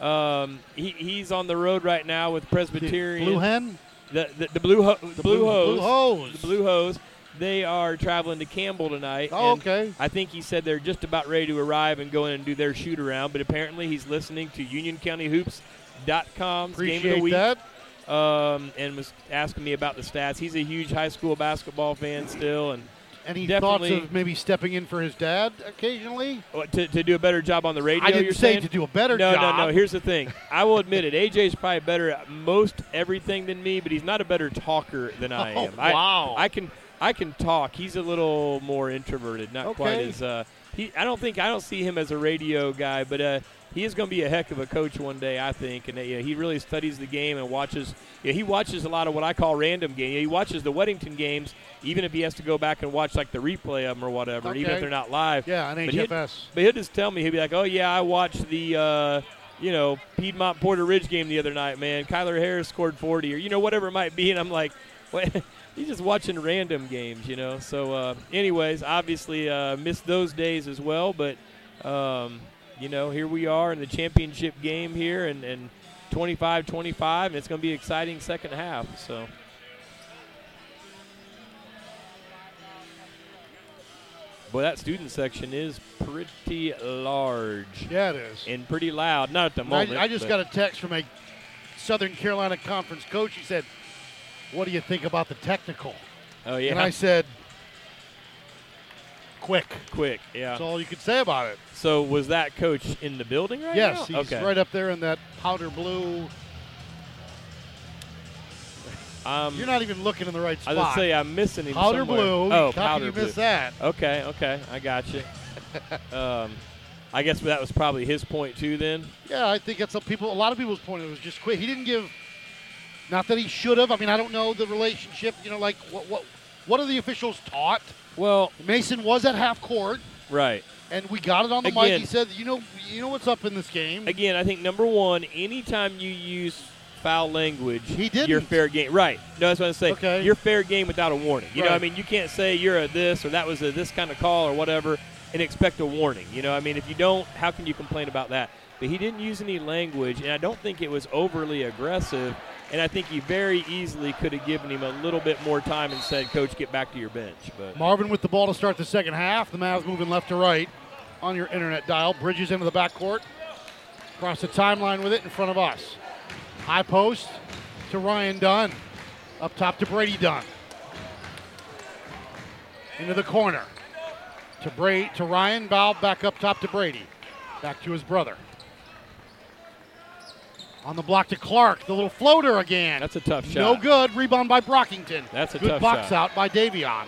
Um, he, he's on the road right now with Presbyterian. Blue Hen? The, the, the blue ho- the blue, Blue- hose. Blue Hose. The blue hose. They are traveling to Campbell tonight. Oh, okay. I think he said they're just about ready to arrive and go in and do their shoot around. But apparently he's listening to UnionCountyHoops.com's game of the week. that. Um, and was asking me about the stats. He's a huge high school basketball fan still, and Any Definitely- thoughts of maybe stepping in for his dad occasionally? what, to, to do a better job on the radio. I didn't you're say saying? to do a better no, job. No, no, no. Here's the thing. I will admit it. AJ's probably better at most everything than me, but he's not a better talker than I Oh, am. I, wow. I can I can talk. He's a little more introverted, not quite as. Uh, he, I don't think I don't see him as a radio guy, but uh, he is going to be a heck of a coach one day, I think. And uh, yeah, he really studies the game and watches. Yeah, he watches a lot of what I call random games. He watches the Weddington games, even if he has to go back and watch like the replay of them or whatever, even if they're not live. Yeah, on But HFS. But he'll just tell me he'll be like, "Oh yeah, I watched the." Uh, you know, Piedmont Porter Ridge game the other night, man. Kyler Harris scored 40 or, you know, whatever it might be. And I'm like, what? He's just watching random games, you know. So, uh, anyways, obviously uh, missed those days as well. But, um, you know, here we are in the championship game here and, and 25-25, and it's going to be an exciting second half. So, boy, that student section is pretty large Yeah, it is. and pretty loud. Not at the moment. I just got a text from a Southern Carolina Conference coach. He said, "What do you think about the technical?" Oh yeah, And I said, "Quick." quick. Yeah. That's all you could say about it. So was that coach in the building right now? yes, now? he's okay. right up there in that powder blue. Um, You're not even looking in the right I spot. was gonna say I'm missing him. powder somewhere. blue. Oh, How powder can you blue. miss that? Okay, okay, I got you. um, I guess that was probably his point too. Then. Yeah, I think that's a people. A lot of people's point. It was just quick. He didn't give. Not that he should have. I mean, I don't know the relationship. You know, like what what what are the officials taught? Well, Mason was at half court, right. and we got it on the mic. He said, "You know, you know what's up in this game." Again, I think number one, anytime you use foul language, He didn't. you're fair game. Right. No, that's what I'm saying. Okay. You're fair game without a warning. You know, I mean, you can't say you're a this or that was a this kind of call or whatever and expect a warning. You know, I mean, if you don't, how can you complain about that? But he didn't use any language, and I don't think it was overly aggressive. And I think he very easily could have given him a little bit more time and said, "Coach, get back to your bench." But Marvin with the ball to start the second half. The Mavs moving left to right on your internet dial. Bridges into the backcourt. Across the timeline with it in front of us. High post to Ryan Dunn. Up top to Brady Dunn. Into the corner. To Bray to Ryan. Bow back up top to Brady. Back to his brother. On the block to Clark. The little floater again. that's a tough shot. No good. Rebound by Brockington. That's a good tough box shot. out by Davion.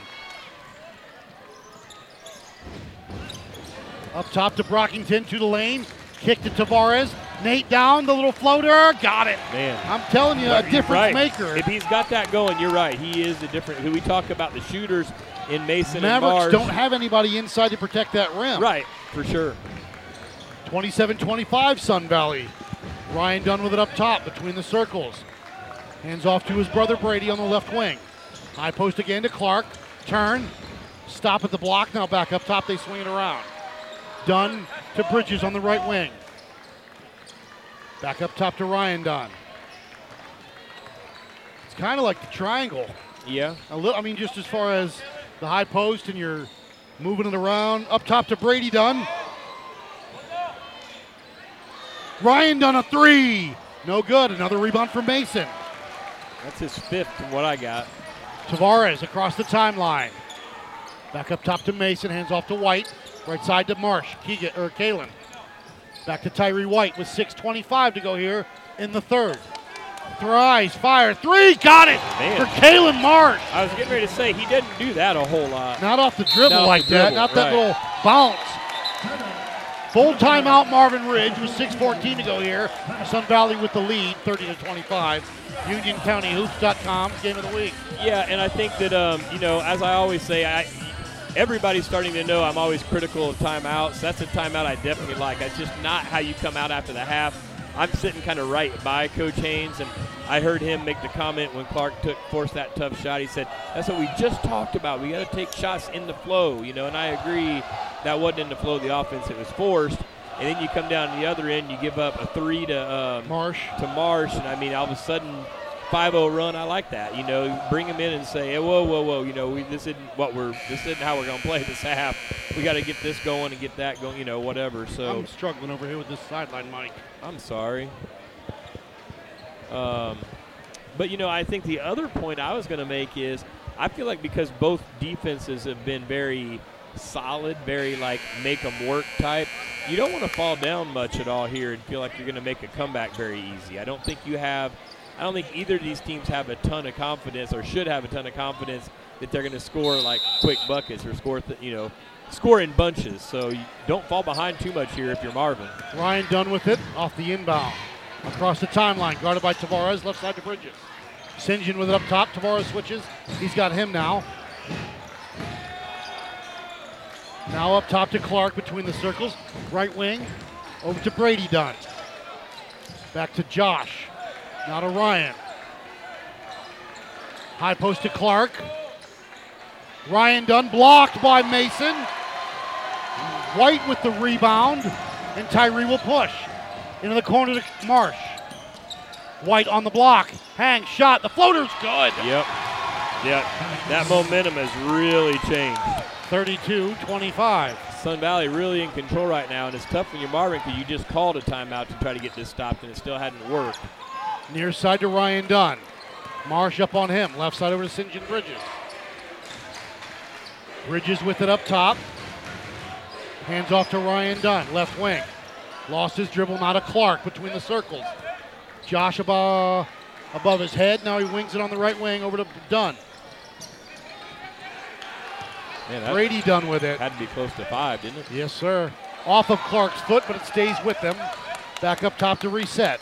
Up top to Brockington to the lane. Kick to Tavares. Nate down. The little floater. Got it. Man. I'm telling you, a difference right. maker. If he's got that going, you're right. He is a different. We talk about the shooters in Mason Mavericks and Mars. don't have anybody inside to protect that rim. Right, for sure. 27-25 Sun Valley. Ryan Dunn with it up top between the circles. Hands off to his brother Brady on the left wing. High post again to Clark. Turn. Stop at the block. Now back up top. They swing it around. Dunn to Bridges on the right wing. Back up top to Ryan Dunn. It's kind of like the triangle. Yeah. A little, I mean, just as far as the high post and you're moving it around. Up top to Brady Dunn. Ryan Dunn a three. No good. Another rebound from Mason. That's his fifth from what I got. Tavares across the timeline. Back up top to Mason. Hands off to White. Right side to Marsh. Keegan or Kalen. Back to Tyree White with 6:25 to go here in the third. Thrice fire three. Got it Man. for Kalen Marsh. I was getting ready to say he didn't do that a whole lot. Not off the dribble Not like the that. dribble, Not that little bounce. Full timeout Marvin Ridge with 6.14 to go here. Sun Valley with the lead, 30 to 25. UnionCountyHoops.com, game of the week. Yeah, and I think that um, you know, as I always say, I everybody's starting to know I'm always critical of timeouts. That's a timeout I definitely like. That's just not how you come out after the half. I'm sitting kind of right by Coach Haynes, and I heard him make the comment when Clark took forced that tough shot. He said, "That's what we just talked about. We got to take shots in the flow, you know." And I agree, that wasn't in the flow of the offense; it was forced. And then you come down to the other end, you give up a three to um, Marsh. to Marsh, and I mean, all of a sudden, 5-0 run. I like that. You know, bring him in and say, hey, "Whoa, whoa, whoa! You know, we, this isn't what we're. This isn't how we're going to play this half. We got to get this going and get that going. You know, whatever." So I'm struggling over here with this sideline mic. I'm sorry. Um, but you know, I think the other point I was going to make is I feel like because both defenses have been very solid, very like make them work type, you don't want to fall down much at all here and feel like you're going to make a comeback very easy. I don't think you have. I don't think either of these teams have a ton of confidence or should have a ton of confidence that they're going to score like quick buckets or score, th- you know, score in bunches. So don't fall behind too much here if you're Marvin. Ryan Dunn with it off the inbound. Across the timeline, guarded by Tavares, left side to Bridges. John with it up top. Tavares switches. He's got him now. Now up top to Clark between the circles. Right wing. Over to Brady Dunn. Back to Josh. Now to Ryan. High post to Clark. Ryan Dunn blocked by Mason. White with the rebound. And Tyree will push. Into the corner to Marsh. White on the block. Hang shot. The floater's good. Yep. Yep. That momentum has really changed. 32 25. Sun Valley really in control right now, and it's tough when you're Marvin because you just called a timeout to try to get this stopped, and it still hadn't worked. Near side to Ryan Dunn. Marsh up on him. Left side over to St. John Bridges. Bridges with it up top. Hands off to Ryan Dunn, left wing. Lost his dribble, Not a Clark between the circles. Josh above, above his head. Now he wings it on the right wing over to Dunn. Brady Dunn with it. had to be close to five, didn't it? Yes, sir. Off of Clark's foot, but it stays with them. Back up top to reset.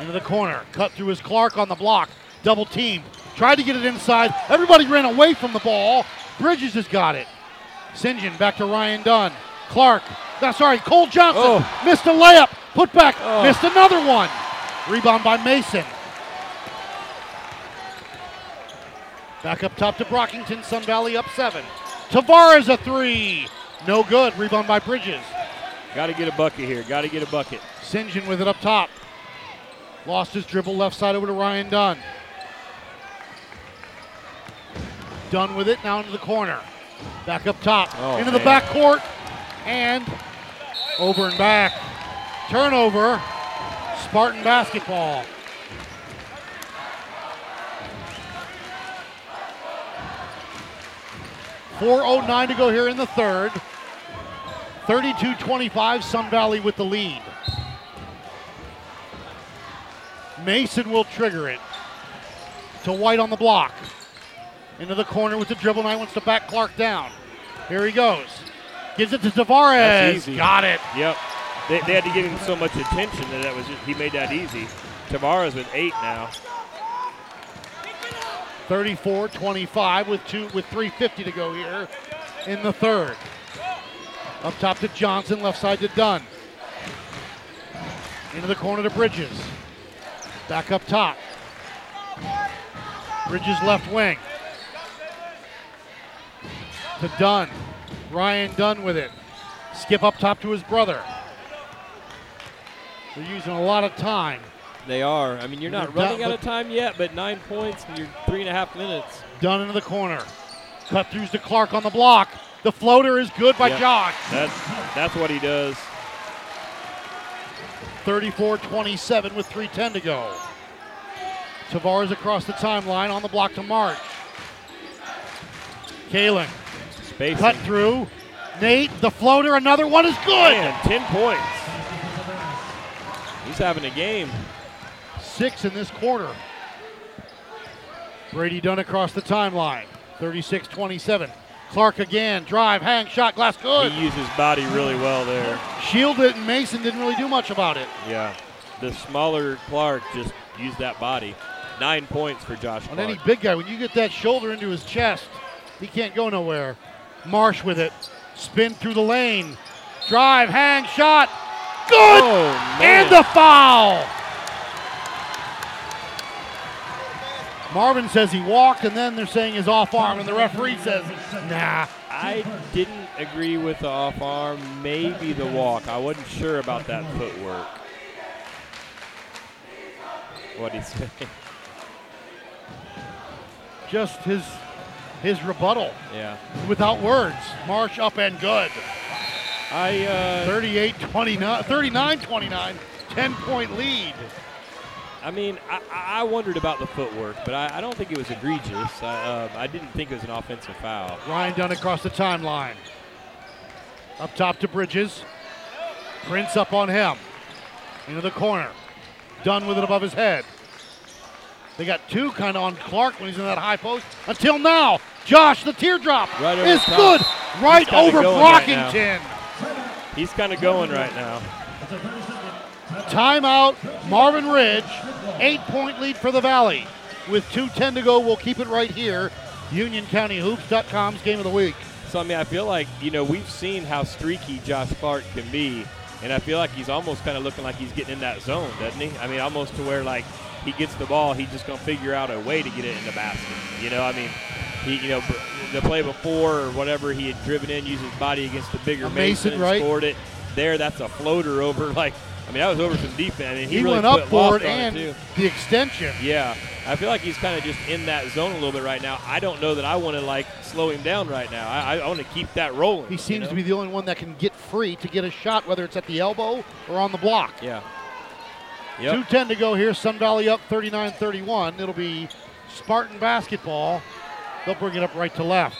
Into the corner. Cut through his Clark on the block. Double team. Tried to get it inside. Everybody ran away from the ball. Bridges has got it. St. John back to Ryan Dunn. Clark. No, sorry, Cole Johnson Oh. missed a layup. Put back. Oh. Missed another one. Rebound by Mason. Back up top to Brockington. Sun Valley up seven. Tavares a three. No good. Rebound by Bridges. Got to get a bucket here. Got to get a bucket. St. John with it up top. Lost his dribble left side over to Ryan Dunn. Dunn with it now into the corner. Back up top. Oh, into the man. back court. And over and back. Turnover. Spartan basketball. Four oh nine to go here in the third. 32-25, Sun Valley with the lead. Mason will trigger it. To White on the block. Into the corner with the dribble. Knight wants to back Clark down. Here he goes. Gives it to Tavares. Got it. Yep. They, they had to give him so much attention that, that was just, he made that easy. Tavares with eight now. 34-25 with two with 350 to go here in the third. Up top to Johnson, left side to Dunn. Into the corner to Bridges. Back up top. Bridges left wing. To Dunn. Ryan Dunn with it. Skip up top to his brother. They're using a lot of time. They are. I mean, you're not They're running down- out of time yet, but nine points and you're three and a half minutes. Dunn into the corner. Cut throughs to Clark on the block. The floater is good by Yep. Josh. That's that's what he does. 34-27 with 3.10 to go. Tavares across the timeline on the block to Marsh. Kalen Spacing. cut through. Nate, the floater, another one is good. Man, ten points. He's having a game. Six in this quarter. Brady Dunn across the timeline. 36-27. Clark again. Drive, hang, shot, glass, good. He used his body really well there. Shielded and Mason didn't really do much about it. Yeah. The smaller Clark just used that body. Nine points for Josh On any big guy, when you get that shoulder into his chest, he can't go nowhere. Marsh with it. Spin through the lane. Drive, hang, shot. Good! Oh, and the foul! Marvin says he walked, and then they're saying his off arm, and the referee says, nah. I didn't agree with the off arm, maybe the walk. I wasn't sure about that footwork. What he saying. Just his his rebuttal Yeah. without words. Marsh up and good. I uh, 38 29, 39 29, 10 point lead. I mean, I, I wondered about the footwork, but I, I don't think it was egregious. I, uh, I didn't think it was an offensive foul. Ryan Dunn across the timeline. Up top to Bridges. Prince up on him. Into the corner. Dunn with it above his head. They got two kind of on Clark when he's in that high post. Until now, Josh, the teardrop Right is top. good. Right over going right. Brockington. He's kind of going right now. Timeout, Marvin Ridge. Eight point lead for the Valley. With 2.10 to go, we'll keep it right here. UnionCountyHoops.com's game of the week. So I mean, I feel like you know we've seen how streaky Josh Clark can be, and I feel like he's almost kind of looking like he's getting in that zone, doesn't he? I mean, almost to where like he gets the ball, he's just gonna figure out a way to get it in the basket. You know, I mean, he you know the play before or whatever he had driven in, used his body against the bigger Mason, Mason, and right? scored it. There, that's a floater over like. I mean, that was over some defense. I mean, he, He, really went up for it and too. the extension. Yeah, I feel like he's kind of just in that zone a little bit right now. I don't know that I want to like slow him down right now. I, I want to keep that rolling. He seems you know? to be the only one that can get free to get a shot, whether it's at the elbow or on the block. Yeah. Yep. 2.10 to go here. Sun Valley up 39 31. It'll be Spartan basketball. They'll bring it up right to left.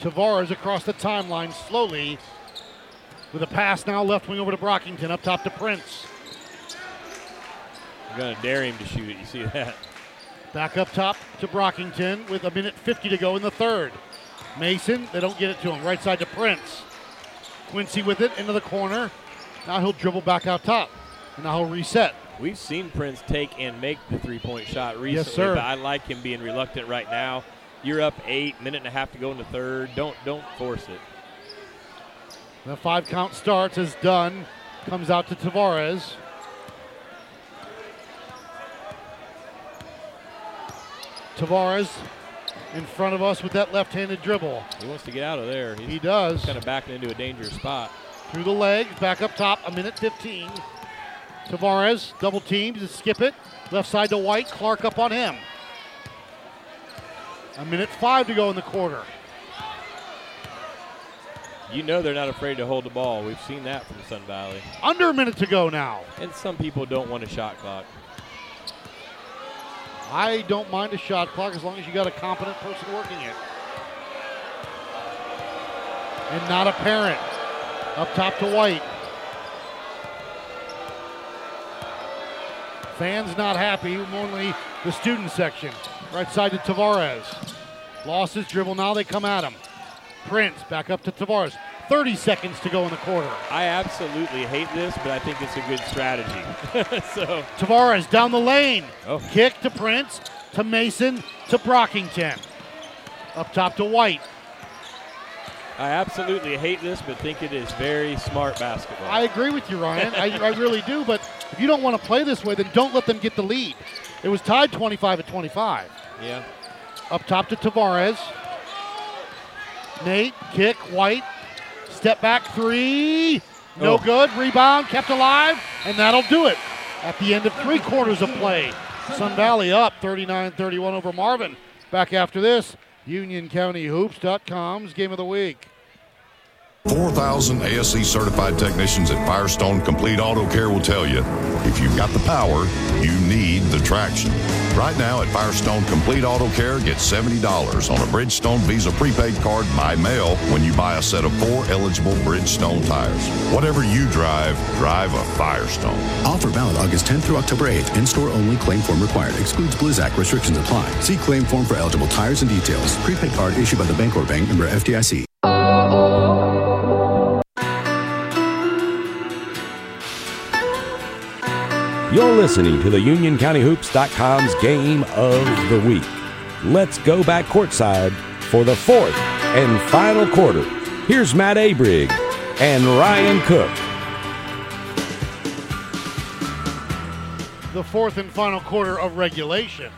Tavares across the timeline slowly with a pass now left wing over to Brockington up top to Prince. I'm gonna dare him to shoot it. You see that? Back up top to Brockington with a minute 50 to go in the third. Mason, they don't get it to him. Right side to Prince. Quincy with it into the corner. Now he'll dribble back out top. And now he'll reset. We've seen Prince take and make the three-point shot recently, Yes, sir. but I like him being reluctant right now. You're up eight, minute and a half to go in the third. Don't don't force it. The five count starts as Dunn comes out to Tavares. Tavares in front of us with that left handed dribble. He wants to get out of there. He's He does. kind of backing into a dangerous spot. Through the legs, back up top, a minute 15. Tavares double teamed to skip it. Left side to White. Clark up on him. A minute five to go in the quarter. You know they're not afraid to hold the ball. We've seen that from Sun Valley. Under a minute to go now. And some people don't want a shot clock. I don't mind a shot clock as long as you got a competent person working it. And not a parent. Up top to White. Fans not happy, only the student section. Right side to Tavares. Lost his dribble, now they come at him. Prince back up to Tavares. 30 seconds to go in the quarter. I absolutely hate this, but I think it's a good strategy. so Tavares down the lane. Oh. Kick to Prince, to Mason, to Brockington. Up top to White. I absolutely hate this, but think it is very smart basketball. I agree with you, Ryan. I, I really do. But if you don't want to play this way, then don't let them get the lead. It was tied 25 at 25. yeah. Up top to Tavares. Nate, kick, White. Step back three. No Oh. good. Rebound, kept alive, and that'll do it at the end of three quarters of play. Sun Valley up 39 31 over Marvin. Back after this, UnionCountyHoops.com's game of the week. 4,000 ASE certified technicians at Firestone Complete Auto Care will tell you if you've got the power, you need the traction. Right now at Firestone Complete Auto Care, get $70 on a Bridgestone Visa prepaid card by mail when you buy a set of four eligible Bridgestone tires. Whatever you drive, drive a Firestone. Offer valid August 10th through October 8th. In-store only. Claim form required. Excludes Blizzak. Restrictions apply. See claim form for eligible tires and details. Prepaid card issued by the Bancorp Bank member FDIC. You're listening to the UnionCountyHoops.com's Game of the Week. Let's go back courtside for the fourth and final quarter. Here's Matt Abrig and Ryan Cook. The fourth and final quarter of regulation.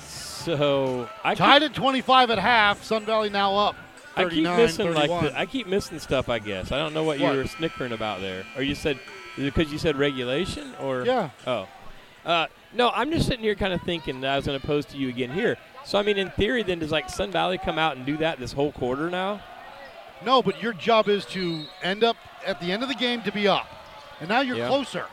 So I Tied keep, at 25 at half. Sun Valley now up I keep 39 missing like the, I keep missing stuff. I guess I don't know what, What? you were snickering about there, or you said because you said regulation, or Yeah. Oh, uh, no, I'm just sitting here kind of thinking that I was going to pose to you again here. So I mean, in theory, then does like Sun Valley come out and do that this whole quarter now? No, but your job is to end up at the end of the game to be up. And now you're Yeah. closer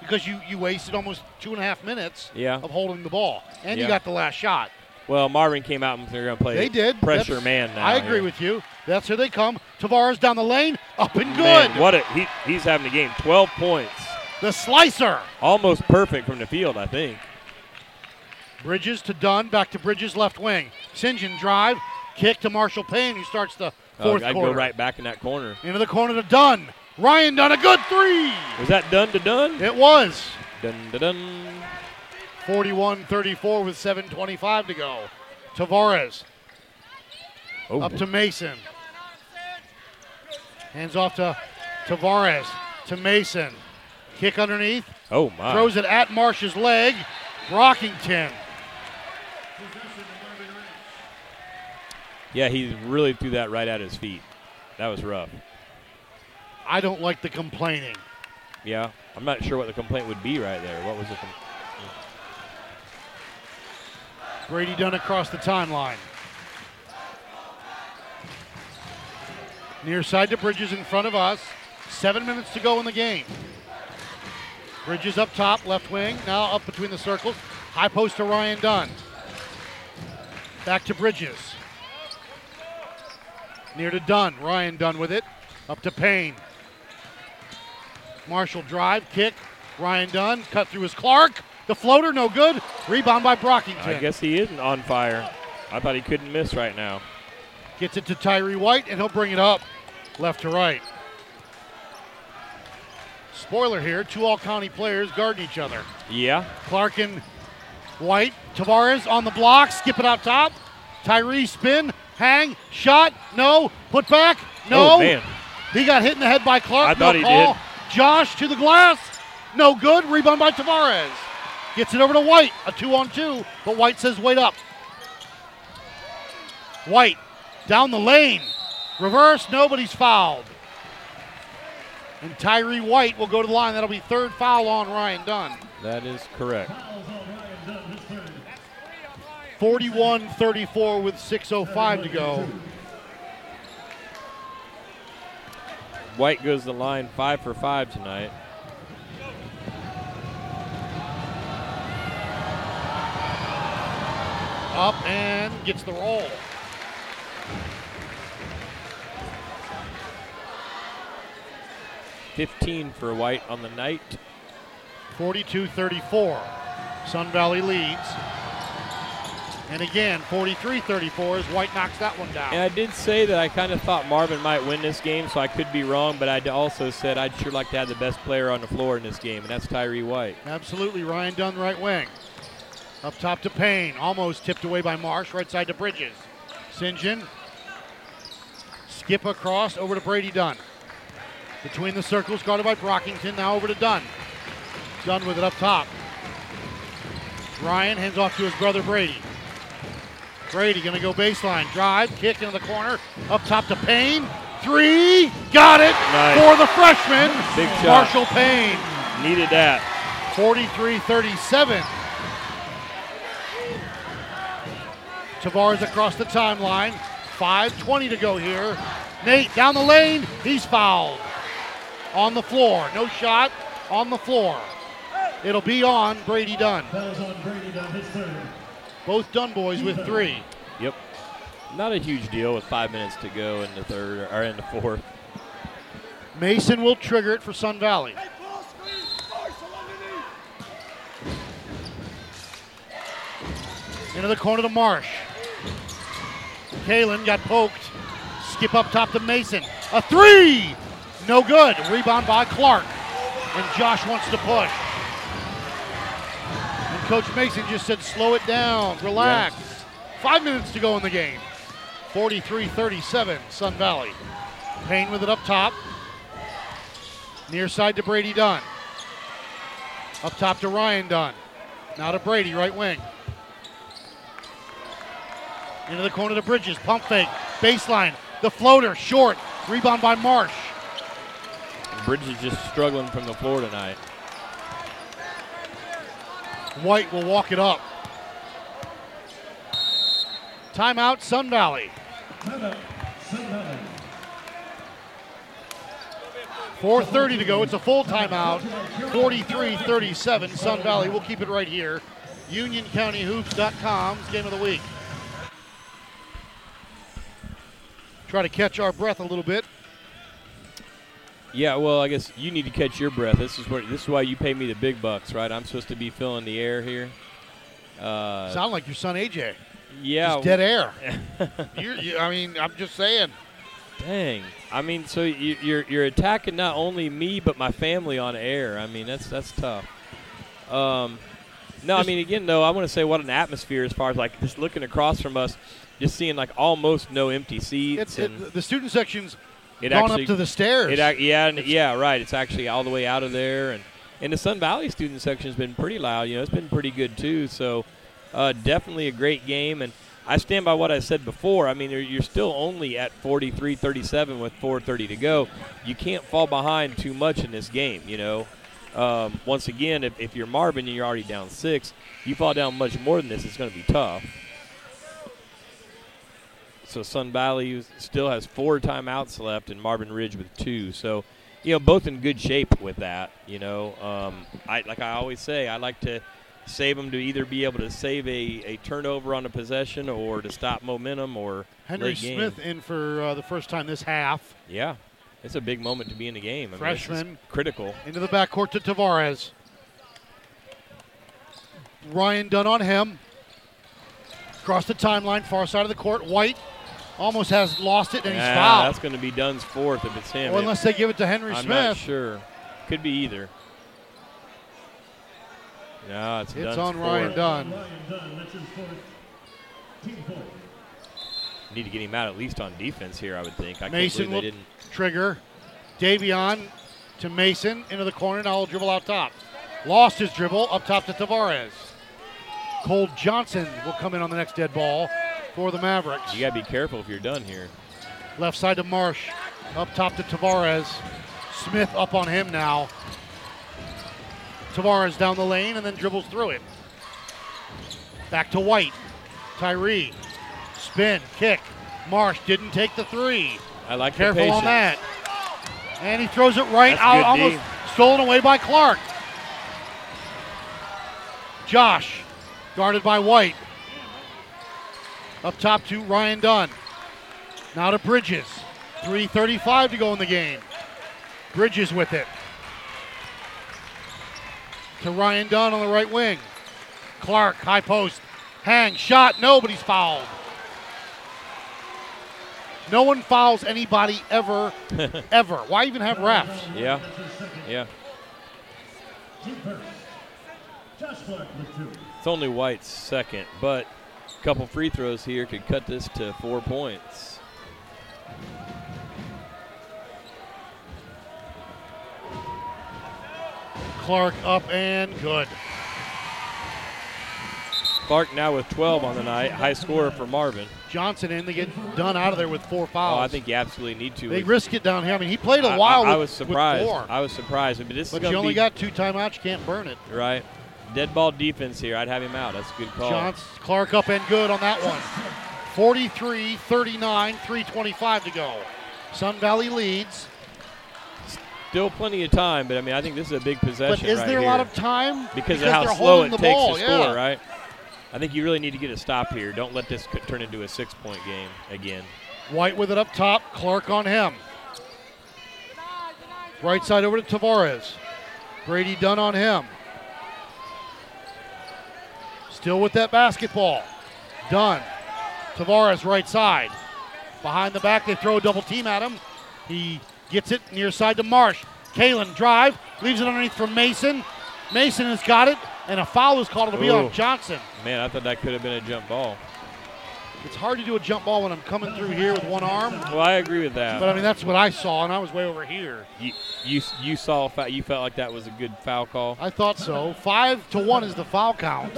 because you, you wasted almost two and a half minutes Yeah. of holding the ball. And you got the last shot. Well, Marvin came out and they're going to play They did. pressure That's- man now. I agree with you. That's here they come. Tavares down the lane, up and good. Man, what a he, he's having a game. 12 points. the slicer. Almost perfect from the field, I think. Bridges to Dunn, back to Bridges left wing. St. John drive, kick to Marshall Payne, who starts the Oh, fourth I'd quarter. go right back in that corner. Into the corner to Dunn. Ryan Dunn, a good three. Was that Dunn to Dunn? It was. Dun dun dun. 41-34 with 7.25 to go. Tavares Oh, up to Mason. Hands off to Tavares to Mason. Kick underneath. oh my. Throws it at Marsh's leg. Brockington. Yeah, he really threw that right at his feet. That was rough. I don't like the complaining. Yeah, I'm not sure what the complaint would be right there. What was the? Com- Brady Dunn across the timeline. Near side to Bridges in front of us. Seven minutes to go in the game. Bridges up top, left wing. Now up between the circles. High post to Ryan Dunn. Back to Bridges. Near to Dunn. Ryan Dunn with it. Up to Payne. Marshall drive, kick. Ryan Dunn cut through his Clark. The floater, no good. Rebound by Brockington. I guess he isn't on fire. I thought he couldn't miss right now. Gets it to Tyree White, and he'll bring it up left to right. Spoiler here two all county players guarding each other. Yeah. Clark and White. Tavares on the block, skip it out top. Tyree spin, hang, shot, no, put back, no. Oh man. He got hit in the head by Clark. I no thought he call. did. Josh to the glass. No good. Rebound by Tavares. Gets it over to White. A two on two, but White says, wait up. White down the lane. Reverse. Nobody's fouled. And Tyree White will go to the line. That'll be third foul on Ryan Dunn. That is correct. 41 34 with 6.05 to go. White goes to the line five for five tonight. Up and gets the roll. Fifteen for White on the night. 42 34. Sun Valley leads. And again, 43 34 as White knocks that one down. And I did say that I kind of thought Marvin might win this game, so I could be wrong. But I also said I'd sure like to have the best player on the floor in this game, and that's Tyree White. Absolutely. Ryan Dunn, right wing. Up top to Payne. Almost tipped away by Marsh. Right side to Bridges. St. John. Skip across over to Brady Dunn. Between the circles, guarded by Brockington. Now over to Dunn. Dunn with it up top. Ryan hands off to his brother Brady. Brady going to go baseline. Drive, kick into the corner. Up top to Payne. Three. Got it Nice. for the freshman. Big shot. Marshall Payne. Needed that. 43 37. Tavares across the timeline. 5.20 to go here. Nate down the lane. He's fouled. On the floor. No shot. On the floor. It'll be on Brady Dunn. On Brady Dunn Both Dunn boys with three. Yep. Not a huge deal with five minutes to go in the third or in the fourth. Mason will trigger it for Sun Valley. Into the corner to Marsh. Kalen got poked. Skip up top to Mason. A three! No good. Rebound by Clark. And Josh wants to push. And Coach Mason just said, slow it down, relax. Five minutes to go in the game. 43 37, Sun Valley. Payne with it up top. Near side to Brady Dunn. Up top to Ryan Dunn. Now to Brady, right wing. Into the corner to Bridges. Pump fake. Baseline. The floater. Short. Rebound by Marsh. Bridges is just struggling from the floor tonight. White will walk it up. Timeout, Sun Valley. 4.30 to go. It's a full timeout. 43 37, Sun Valley. We'll keep it right here. UnionCountyHoops.com's game of the week. Try to catch our breath a little bit. Yeah, well, I guess you need to catch your breath. This is what this is why you pay me the big bucks, right? I'm supposed to be filling the air here. Uh, Sound like your son AJ. yeah, Just dead air. You, I mean, I'm just saying. Dang. I mean, so you, you're you're attacking not only me but my family on air. I mean, that's that's tough. Um, no, I mean, again though, I want to say what an atmosphere as far as like just looking across from us, just seeing like almost no empty seats. It, the student section's it gone actually, up to the stairs. It, yeah, yeah, right. It's actually all the way out of there, and and the Sun Valley student section's been pretty loud. You know, it's been pretty good too. So uh, definitely a great game, and I stand by what I said before. I mean, you're, you're still only at 43-37 with 4:30 to go. You can't fall behind too much in this game. You know. Um, once again, if, if you're Marvin and you're already down six, you fall down much more than this, it's going to be tough. So Sun Valley still has four timeouts left, and Marvin Ridge with two. So, you know, both in good shape with that. You know, um, I like I always say, I like to save them to either be able to save a, a turnover on a possession or to stop momentum or Henry. Smith in for uh, the first time this half. Yeah, it's a big moment to be in the game. I mean, Freshman. critical. Into the backcourt to Tavares. Ryan Dunn on him. Across the timeline, far side of the court. White almost has lost it and he's Yeah, fouled. that's going to be Dunn's fourth if it's him. Well, unless they give it to Henry I'm Smith. not sure. Could be either. No, it's, It's on Ryan fourth. Dunn. Need to get him out at least on defense here, I would think. I Mason can't will didn't. trigger. Davion to Mason into the corner. Now he'll dribble out top. Lost his dribble up top to Tavares. Cole Johnson will come in on the next dead ball for the Mavericks. You got to be careful if you're Dunn here. Left side to Marsh. Up top to Tavares. Smith up on him now. Tavares down the lane and then dribbles through it. Back to White. Tyree. Spin, kick. Marsh didn't take the three. I like the Careful on that. And he throws it right That's out, almost D. stolen away by Clark. Josh, guarded by White. Up top to Ryan Dunn. Now to Bridges. 3.35 to go in the game. Bridges with it. To Ryan Dunn on the right wing. Clark, high post. Hang, shot, nobody's fouled. No one fouls anybody ever, ever. Why even have refs? Yeah. Yeah. It's only White's second, but a couple free throws here could cut this to four points. Clark up and good. Clark now with 12 on the night, high scorer for Marvin. Johnson in, they get Dunn out of there with four fouls. Oh, I think you absolutely need to. they risk it down here. I mean, he played a I- while I, I with, was with surprised. four. I was surprised. But this but is you only be got two timeouts. You can't burn it. right. Dead ball defense here. I'd have him out. That's a good call. Johns, Clark up and good on that one. 43 39, 325 to go. Sun Valley leads. Still plenty of time, but I mean, I think this is a big possession. But is right there a lot of time? because, Because of how slow it takes ball, to yeah. score, right? I think you really need to get a stop here. Don't let this turn into a six-point game again. White with it up top. Clark on him. Right side over to Tavares. Brady Dunn on him. Still with that basketball. Dunn. Tavares right side. Behind the back, they throw a double team at him. He gets it near side to Marsh. Kalen drive, leaves it underneath for Mason. Mason has got it, and a foul is called. It'll be on Johnson. Man, I thought that could have been a jump ball. It's hard to do a jump ball when I'm coming through here with one arm. Well, I agree with that. But I mean, that's what I saw, and I was way over here. you you you saw you felt like that was a good foul call. I thought so. Five to one is the foul count.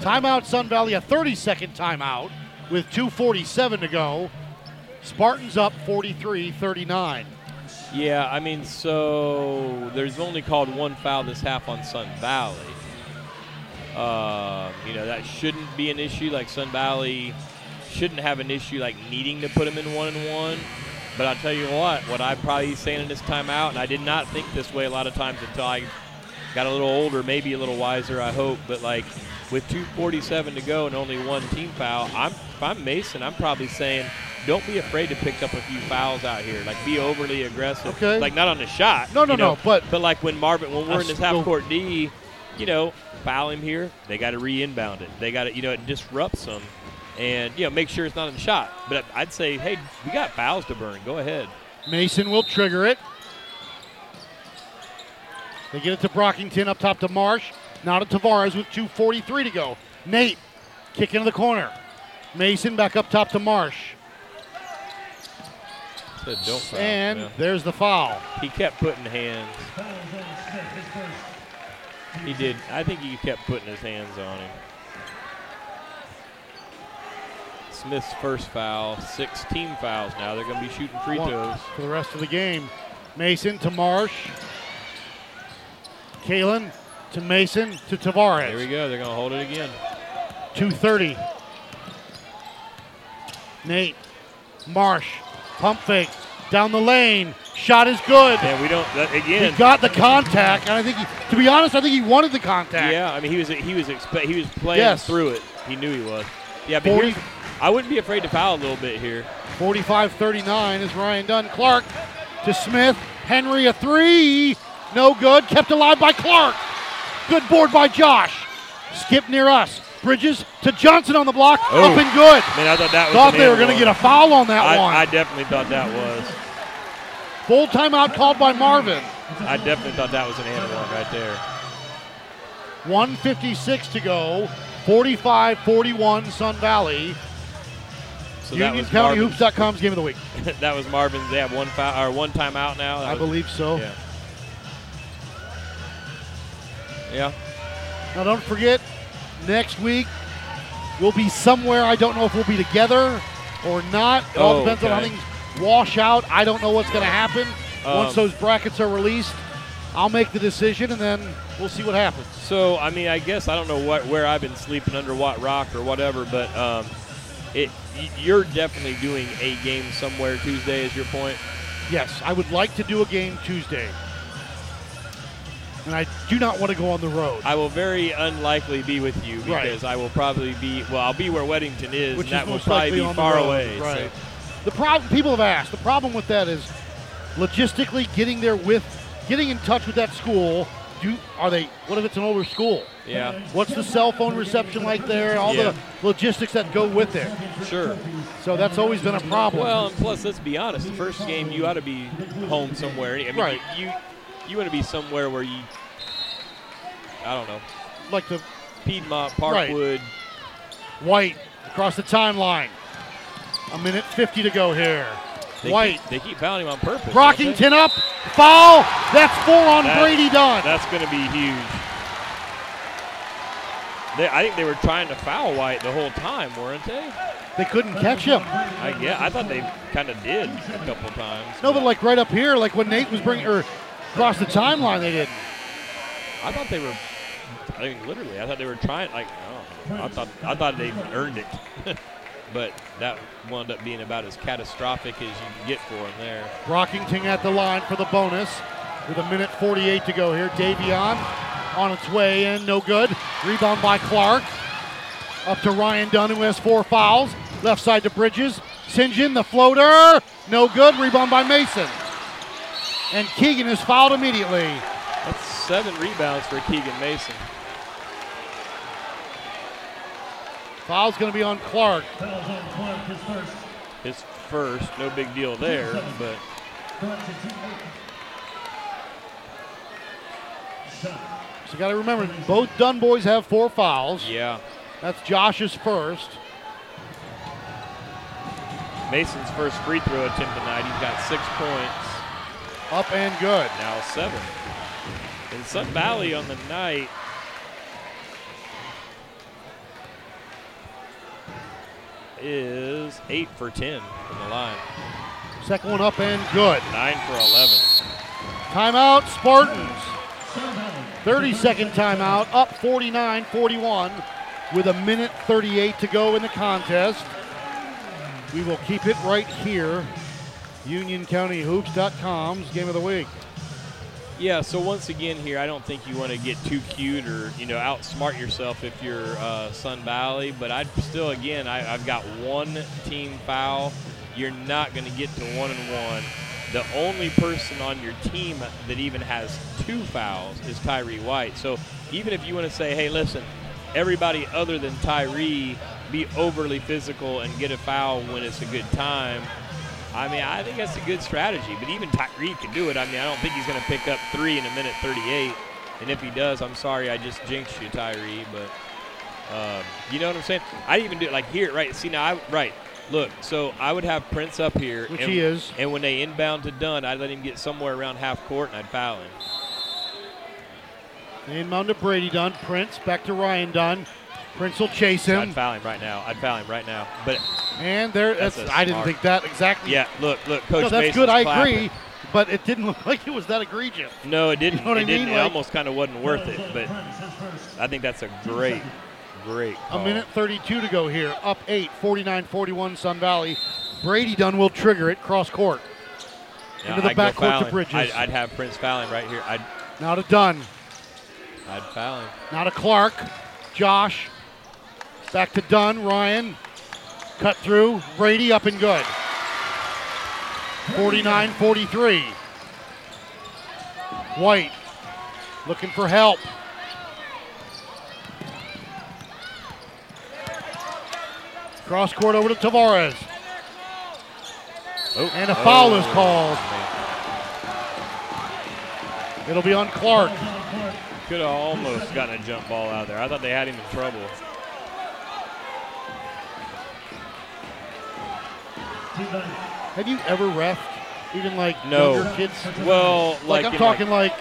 Timeout, Sun Valley, a 30-second timeout with 2:47 to go. Spartans up 43-39. Yeah, I mean, so there's only called one foul this half on Sun Valley. Um, you know that shouldn't be an issue. Like Sun Valley shouldn't have an issue like needing to put them in one and one. But I'll tell you what, what I'm probably saying in this timeout, and I did not think this way a lot of times until I got a little older, maybe a little wiser, I hope. But like with 2:47 to go and only one team foul, I'm if I'm Mason, I'm probably saying don't be afraid to pick up a few fouls out here. Like be overly aggressive. Okay. Like not on the shot. No, no, you know, no, but- but like when Marvin, when we're in this half court D, you know, foul him here. They got to re-inbound it. They got to, you know, it disrupts them, and you know, make sure it's not in the shot. But I'd say, hey, we got fouls to burn. Go ahead. Mason will trigger it. They get it to Brockington up top to Marsh. Now to Tavares with 2.43 to go. Nate kick into the corner. Mason back up top to Marsh. Foul. And there's the foul. He kept putting hands. He did. I think he kept putting his hands on him. Smith's first foul, six team fouls now. They're going to be shooting free One throws. for the rest of the game. Mason to Marsh. Kalen to Mason to Tavares. There we go. They're going to hold it again. 230. Nate. Marsh. Pump fake. Down the lane. Shot is good. And we don't, that, again. He got the contact, and I think, he, to be honest, I think he wanted the contact. Yeah, I mean he was he was expe- he was playing Yes. through it. He knew he was. Yeah, but 40 here's- I wouldn't be afraid to foul a little bit here. 45-39 is Ryan Dunn. Clark to Smith. Henry a three. No good. Kept alive by Clark. Good board by Josh. Skip near us. Bridges to Johnson on the block. Oh. Up and good. Man, I thought that was Thought they were going to get a foul on that I, one. I definitely thought that was. Full timeout called by Marvin. I definitely thought that was an and one right there. 156 to go. 45-41 Sun Valley. So that was Marvin's, UnionCountyHoops.com's game of the week. that was Marvin's. They have one foul or one timeout now. That I was- believe so. Yeah. Yeah. Now, don't forget, next week we'll be somewhere. I don't know if we'll be together or not. It all Oh, depends on how things wash out. I don't know what's going to happen. Once Um, those brackets are released, I'll make the decision and then we'll see what happens. So I mean, I guess I don't know what where I've been sleeping under what rock or whatever, but um, it you're definitely doing a game somewhere Tuesday. Is your point? Yes, I would like to do a game Tuesday. And I do not want to go on the road. I will very unlikely be with you Right. because I will probably be well. I'll be where Weddington is, which and that will probably be far away. Right. So, The problem people have asked. The problem with that is logistically getting there with, getting in touch with that school. Do are they? What if it's an older school? Yeah. What's the cell phone reception like there? All Yeah. the logistics that go with it. Sure. So that's always been a problem. Well, and plus, let's be honest. The first game, you ought to be home somewhere. I mean, Right. You you want to be somewhere where you, I don't know, like the Piedmont, Parkwood, Right. Parkwood. White across the timeline. A minute 50 to go here. They White. Keep, they keep fouling him on purpose. Brockington up. Foul. That's four on That- Brady Dunn. That's going to be huge. They, I think they were trying to foul White the whole time, weren't they? They couldn't catch him. I get. I thought they kind of did a couple times. No, but like right up here, like when Nate was bringing or across the timeline, they didn't. I thought they were. I mean, literally, I thought they were trying. Like, I. I thought I thought they earned it, but that wound up being about as catastrophic as you can get for them there. Brockington at the line for the bonus with a minute 48 to go here. Davion on its way in, no good. Rebound by Clark. Up to Ryan Dunn, who has four fouls. Left side to Bridges. Sinjin, the floater. No good. Rebound by Mason. And Keegan is fouled immediately. That's seven rebounds for Keegan Mason. Foul's going to be on Clark. His first, no big deal there, but So you got to remember, both Dunn boys have four fouls. yeah. That's Josh's first. Mason's first free throw attempt tonight. He's got six points. Up and good. Now seven. In Sun Valley on the night. Is eight for ten from the line. Second one up and good. Nine for eleven. Timeout, Spartans. 30 second timeout, up 49 41 with a minute 38 to go in the contest. We will keep it right here. UnionCountyHoops.com's game of the week. Yeah, so once again here, I don't think you want to get too cute or you know outsmart yourself if you're uh, Sun Valley, but I'd still again I, I've got one team foul you're not going to get to one and one. The only person on your team that even has two fouls is Tyree White. So even if you want to say, hey, listen, everybody other than Tyree be overly physical and get a foul when it's a good time. I mean, I think that's a good strategy. But even Tyree can do it. I mean, I don't think he's going to pick up three in a minute 38. And if he does, I'm sorry, I just jinxed you, Tyree. But um, you know what I'm saying? I even do it like here, right? See now, I right. Look, so I would have Prince up here, Which and, he is. and when they inbound to Dunn, I'd let him get somewhere around half court, and I'd foul him. Inbound to Brady Dunn. Prince back to Ryan Dunn. Prince will chase him. I'd foul him right now. I'd foul him right now. But And there, That's that's, a I didn't think that exactly. yeah, look, look, Coach no, that's Mason's good. I clapping. agree, but it didn't look like it was that egregious. No, it didn't. You know what it I didn't. mean? It almost kind of wasn't worth it. But I think that's a great, great. A minute 32 to go here. Up 8, 49-41 Sun Valley. Brady Dunn will trigger it cross court. Yeah, into the I'd go backcourt foul to. Bridges. I'd, I'd have Prince fouling right here. I'd, Now to Dunn. I'd foul him. Now to Clark. Josh. Back to Dunn. Ryan. Cut through. Brady up and good. 49 43. White looking for help. Cross court over to Tavares. Oh, And a foul oh, is called. It'll be on Clark. Could have almost gotten a jump ball out there. I thought they had him in trouble. Have you ever refed even like No. younger kids? Well, like, like I'm in, talking like,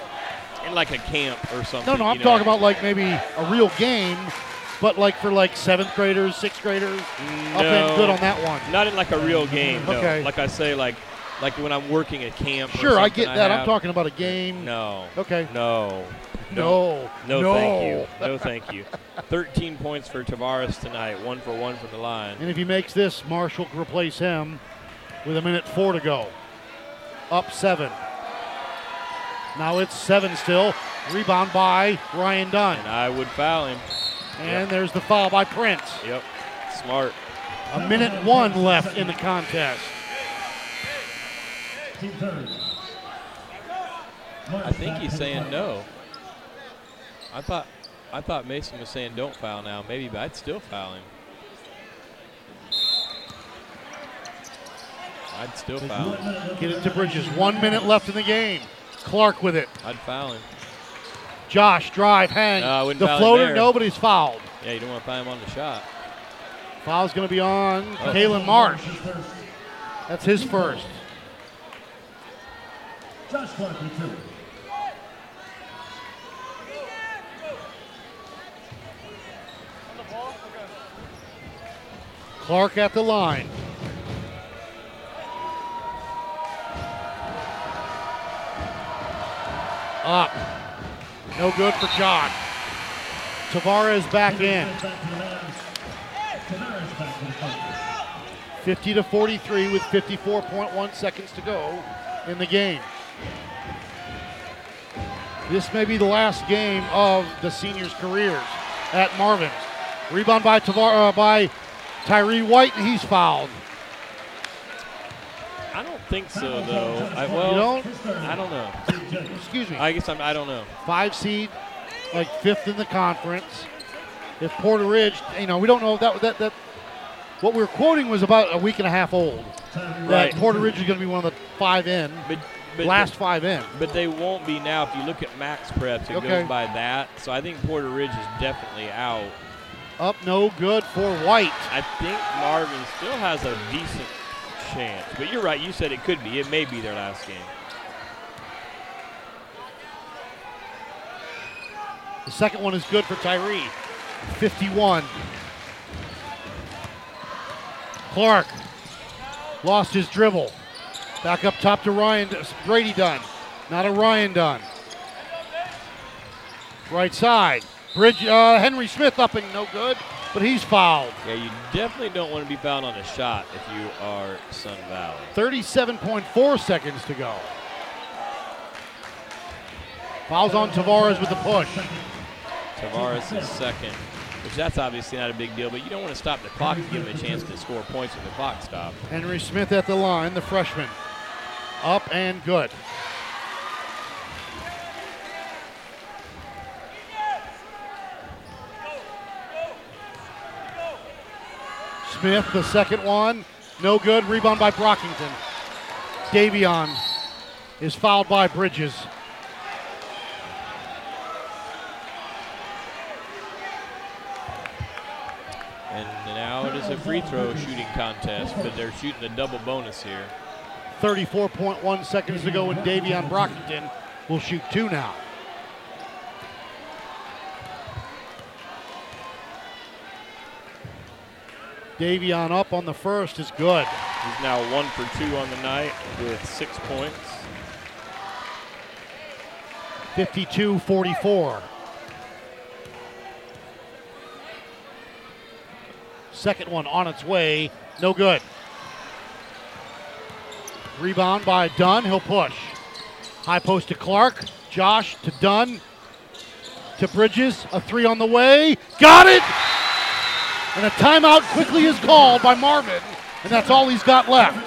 In like a camp or something. no, no, I'm you know? talking about like maybe a real game, but like for like seventh graders, sixth graders, up and No. good on that one. Not in like a real game. No. Okay. Like I say, like like when I'm working at camp. or Sure, I get that. I'm talking about a game. No. Okay. No. No. No, No. thank you. No, thank you. 13 points for Tavares tonight. One for one from the line. And if he makes this, Marshall can replace him with a minute four to go. Up seven. Now it's seven still. Rebound by Ryan Dunn. And I would foul him. And there's the foul by Prince. Yep. Smart. A minute one left in the contest. I think he's saying no. I thought I thought Mason was saying don't foul now. Maybe, but I'd still foul him. I'd still foul him. Get it to Bridges. One minute left in the game. Clark with it. I'd foul him. Josh, drive, hang. No, I wouldn't the foul him floater, there. nobody's fouled. Yeah, you don't want to foul him on the shot. Foul's going to be on Oh. Kalen Marsh. That's his first. Josh Clark with Clark at the line. Up. No good for John. Tavares back in. 50 to 43 with 54.1 seconds to go in the game. This may be the last game of the seniors' careers at Marvin. Rebound by Tavar- uh, by Tyree White, and he's fouled. I don't think so though. I, well, don't? I don't know. Excuse me. I guess I'm. I don't know. Five seed, like fifth in the conference. If Porter Ridge, you know, we don't know that that that. What we were quoting was about a week and a half old. That Right. Porter Ridge is going to be one of the five in. But, but last five in. But they won't be now. If you look at MaxPreps, it Okay. goes by that. So I think Porter Ridge is definitely out. Up no good for White. I think Marvin still has a decent chance. But you're right. You said it could be. It may be their last game. The second one is good for Tyree. 51. Clark lost his dribble. Back up top to Ryan Brady Dunn. Not a Ryan Dunn. Right side. Bridge uh, Henry Smith up and no good, but he's fouled. Yeah, you definitely don't want to be fouled on a shot if you are Sun Valley. 37.4 seconds to go. Fouls on Tavares with the push. Tavares is second. which that's obviously not a big deal, but you don't want to stop the clock and give him a chance to score points when the clock stops. Henry Smith at the line, the freshman. Up and good. Smith, the second one. No good. Rebound by Brockington. Davion is fouled by Bridges. And now it is a free throw shooting contest, but they're shooting a double bonus here. 34.1 seconds to go, and Davion Brockington will shoot two now. Davion up on the first is good. He's now one for two on the night with six points. 52 44. Second one on its way, no good. Rebound by Dunn, he'll push. High post to Clark, Josh to Dunn, to Bridges, a three on the way, got it! And a timeout quickly is called by Marvin, and that's all he's got left.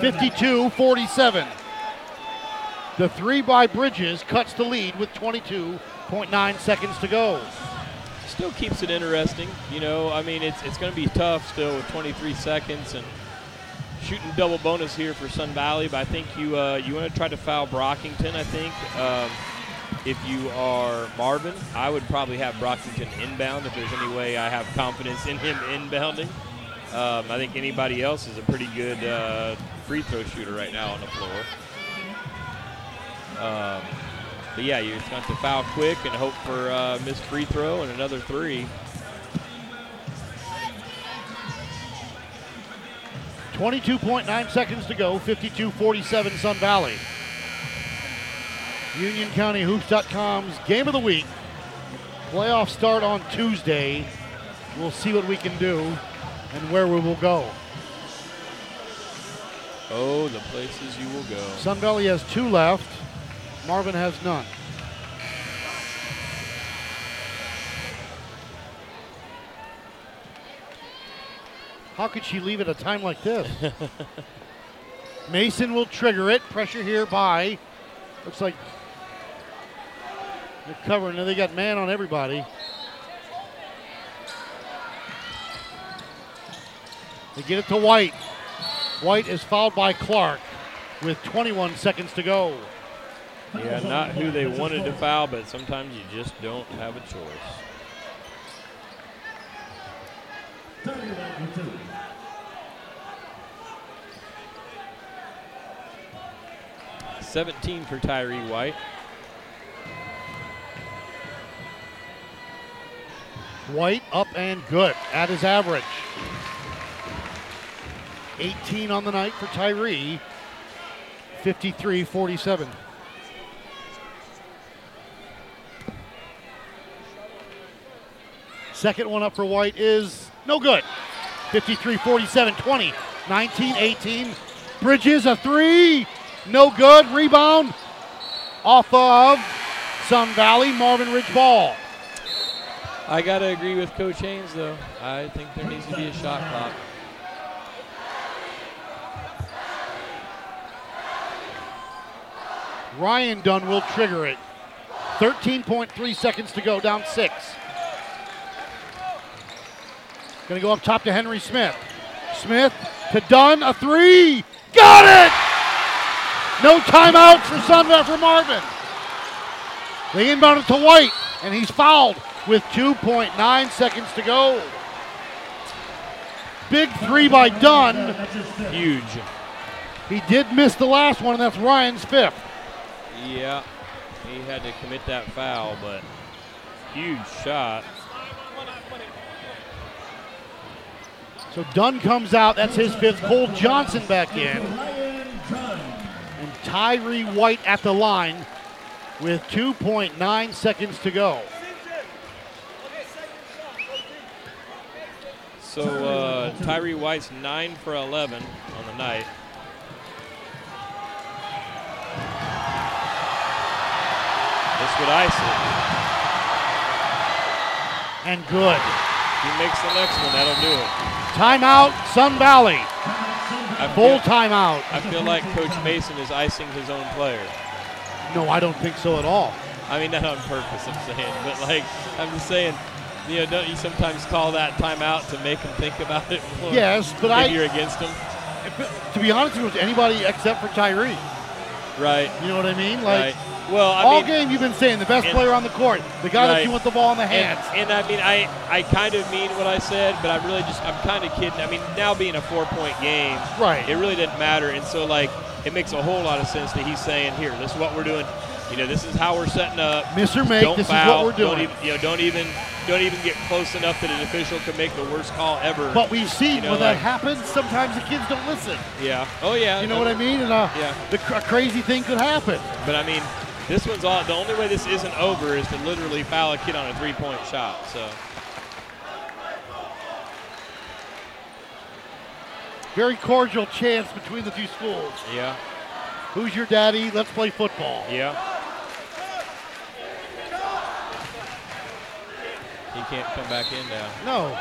52 47. The three by Bridges cuts the lead with 22.9 seconds to go. Still keeps it interesting. You know, I mean, it's, it's going to be tough still with 23 seconds and shooting double bonus here for Sun Valley. But I think you uh, you want to try to foul Brockington. I think um, if you are Marvin, I would probably have Brockington inbound if there's any way I have confidence in him inbounding. Um, I think anybody else is a pretty good uh, free throw shooter right now on the floor. Um, but yeah, you just got to foul quick and hope for uh, missed free throw and another three. 22.9 seconds to go, 52 47 Sun Valley. UnionCountyHoops.com's game of the week. Playoffs start on Tuesday. We'll see what we can do and where we will go. Oh, the places you will go. Sun Valley has two left. Marvin has none. How could she leave at a time like this? Mason will trigger it. Pressure here by. Looks like they're covering. And they got man on everybody. They get it to White. White is fouled by Clark with 21 seconds to go. Yeah, not who they wanted to foul, but sometimes you just don't have a choice. 17 for Tyree White. White up and good at his average. 18 on the night for Tyree. 53 47. Second one up for White is no good. 53 47 20. 19 18. Bridges a three. No good. Rebound off of Sun Valley. Marvin Ridge ball. I got to agree with Coach Haynes, though. I think there needs to be a shot clock. Ryan Dunn will trigger it. 13.3 seconds to go, down six. Going to go up top to Henry Smith. Smith to Dunn, a three. Got it! No timeout for Sunville for Marvin. They inbound it to White, and he's fouled with 2.9 seconds to go. Big three by Dunn. Huge. He did miss the last one, and that's Ryan's fifth. Yeah, he had to commit that foul, but huge shot. So Dunn comes out. That's his fifth. Cole Johnson back in. And Tyree White at the line with 2.9 seconds to go. So uh, Tyree White's 9 for 11 on the night. This would ice it. and good. He makes the next one. That'll do it. Timeout, Sun Valley. I Full feel, timeout. I feel like Coach Mason is icing his own player. No, I don't think so at all. I mean, not on purpose, I'm saying, but like, I'm just saying, you know, don't you sometimes call that timeout to make them think about it more? Yes, but I- you're against them. To be honest with you, anybody except for Tyree. right? You know what I mean? Like right. Well, I all mean, game you've been saying the best and- player on the court, the guy that you want the ball in the hands. and I mean, I I kind of mean what I said, but I'm really just I'm kind of kidding. I mean, now being a four point game, Right. It really didn't matter, and so like it makes a whole lot of sense that he's saying, "Here, this is what we're doing. You know, this is how we're setting up. Miss or make, Don't this is what we're Don't doing." even, you know, don't even don't even get close enough that an official can make the worst call ever. But we've seen You know, when that happens, sometimes the kids don't listen. yeah. Oh yeah. You know what I mean? And uh, Yeah. the cr- crazy thing could happen. But I mean, this one's all. The only way this isn't over is to literally foul a kid on a three point shot. So. Very cordial chance between the two schools. Yeah. Who's your daddy? Let's play football. Yeah. He can't come back in now. No.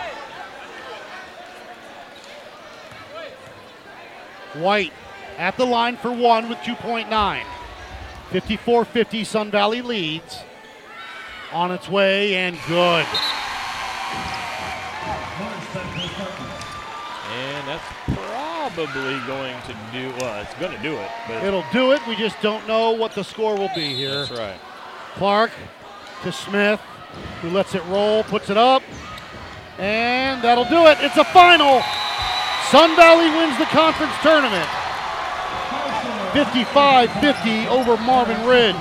White at the line for one with 2.9. 54 50, Sun Valley leads. On its way and good. And that's probably going to do, well, it's going to do it. But It'll do it. We just don't know what the score will be here. that's right. Clark to Smith, who lets it roll, puts it up, and that'll do it. It's a final. Sun Valley wins the conference tournament. 55 50 over Marvin Ridge.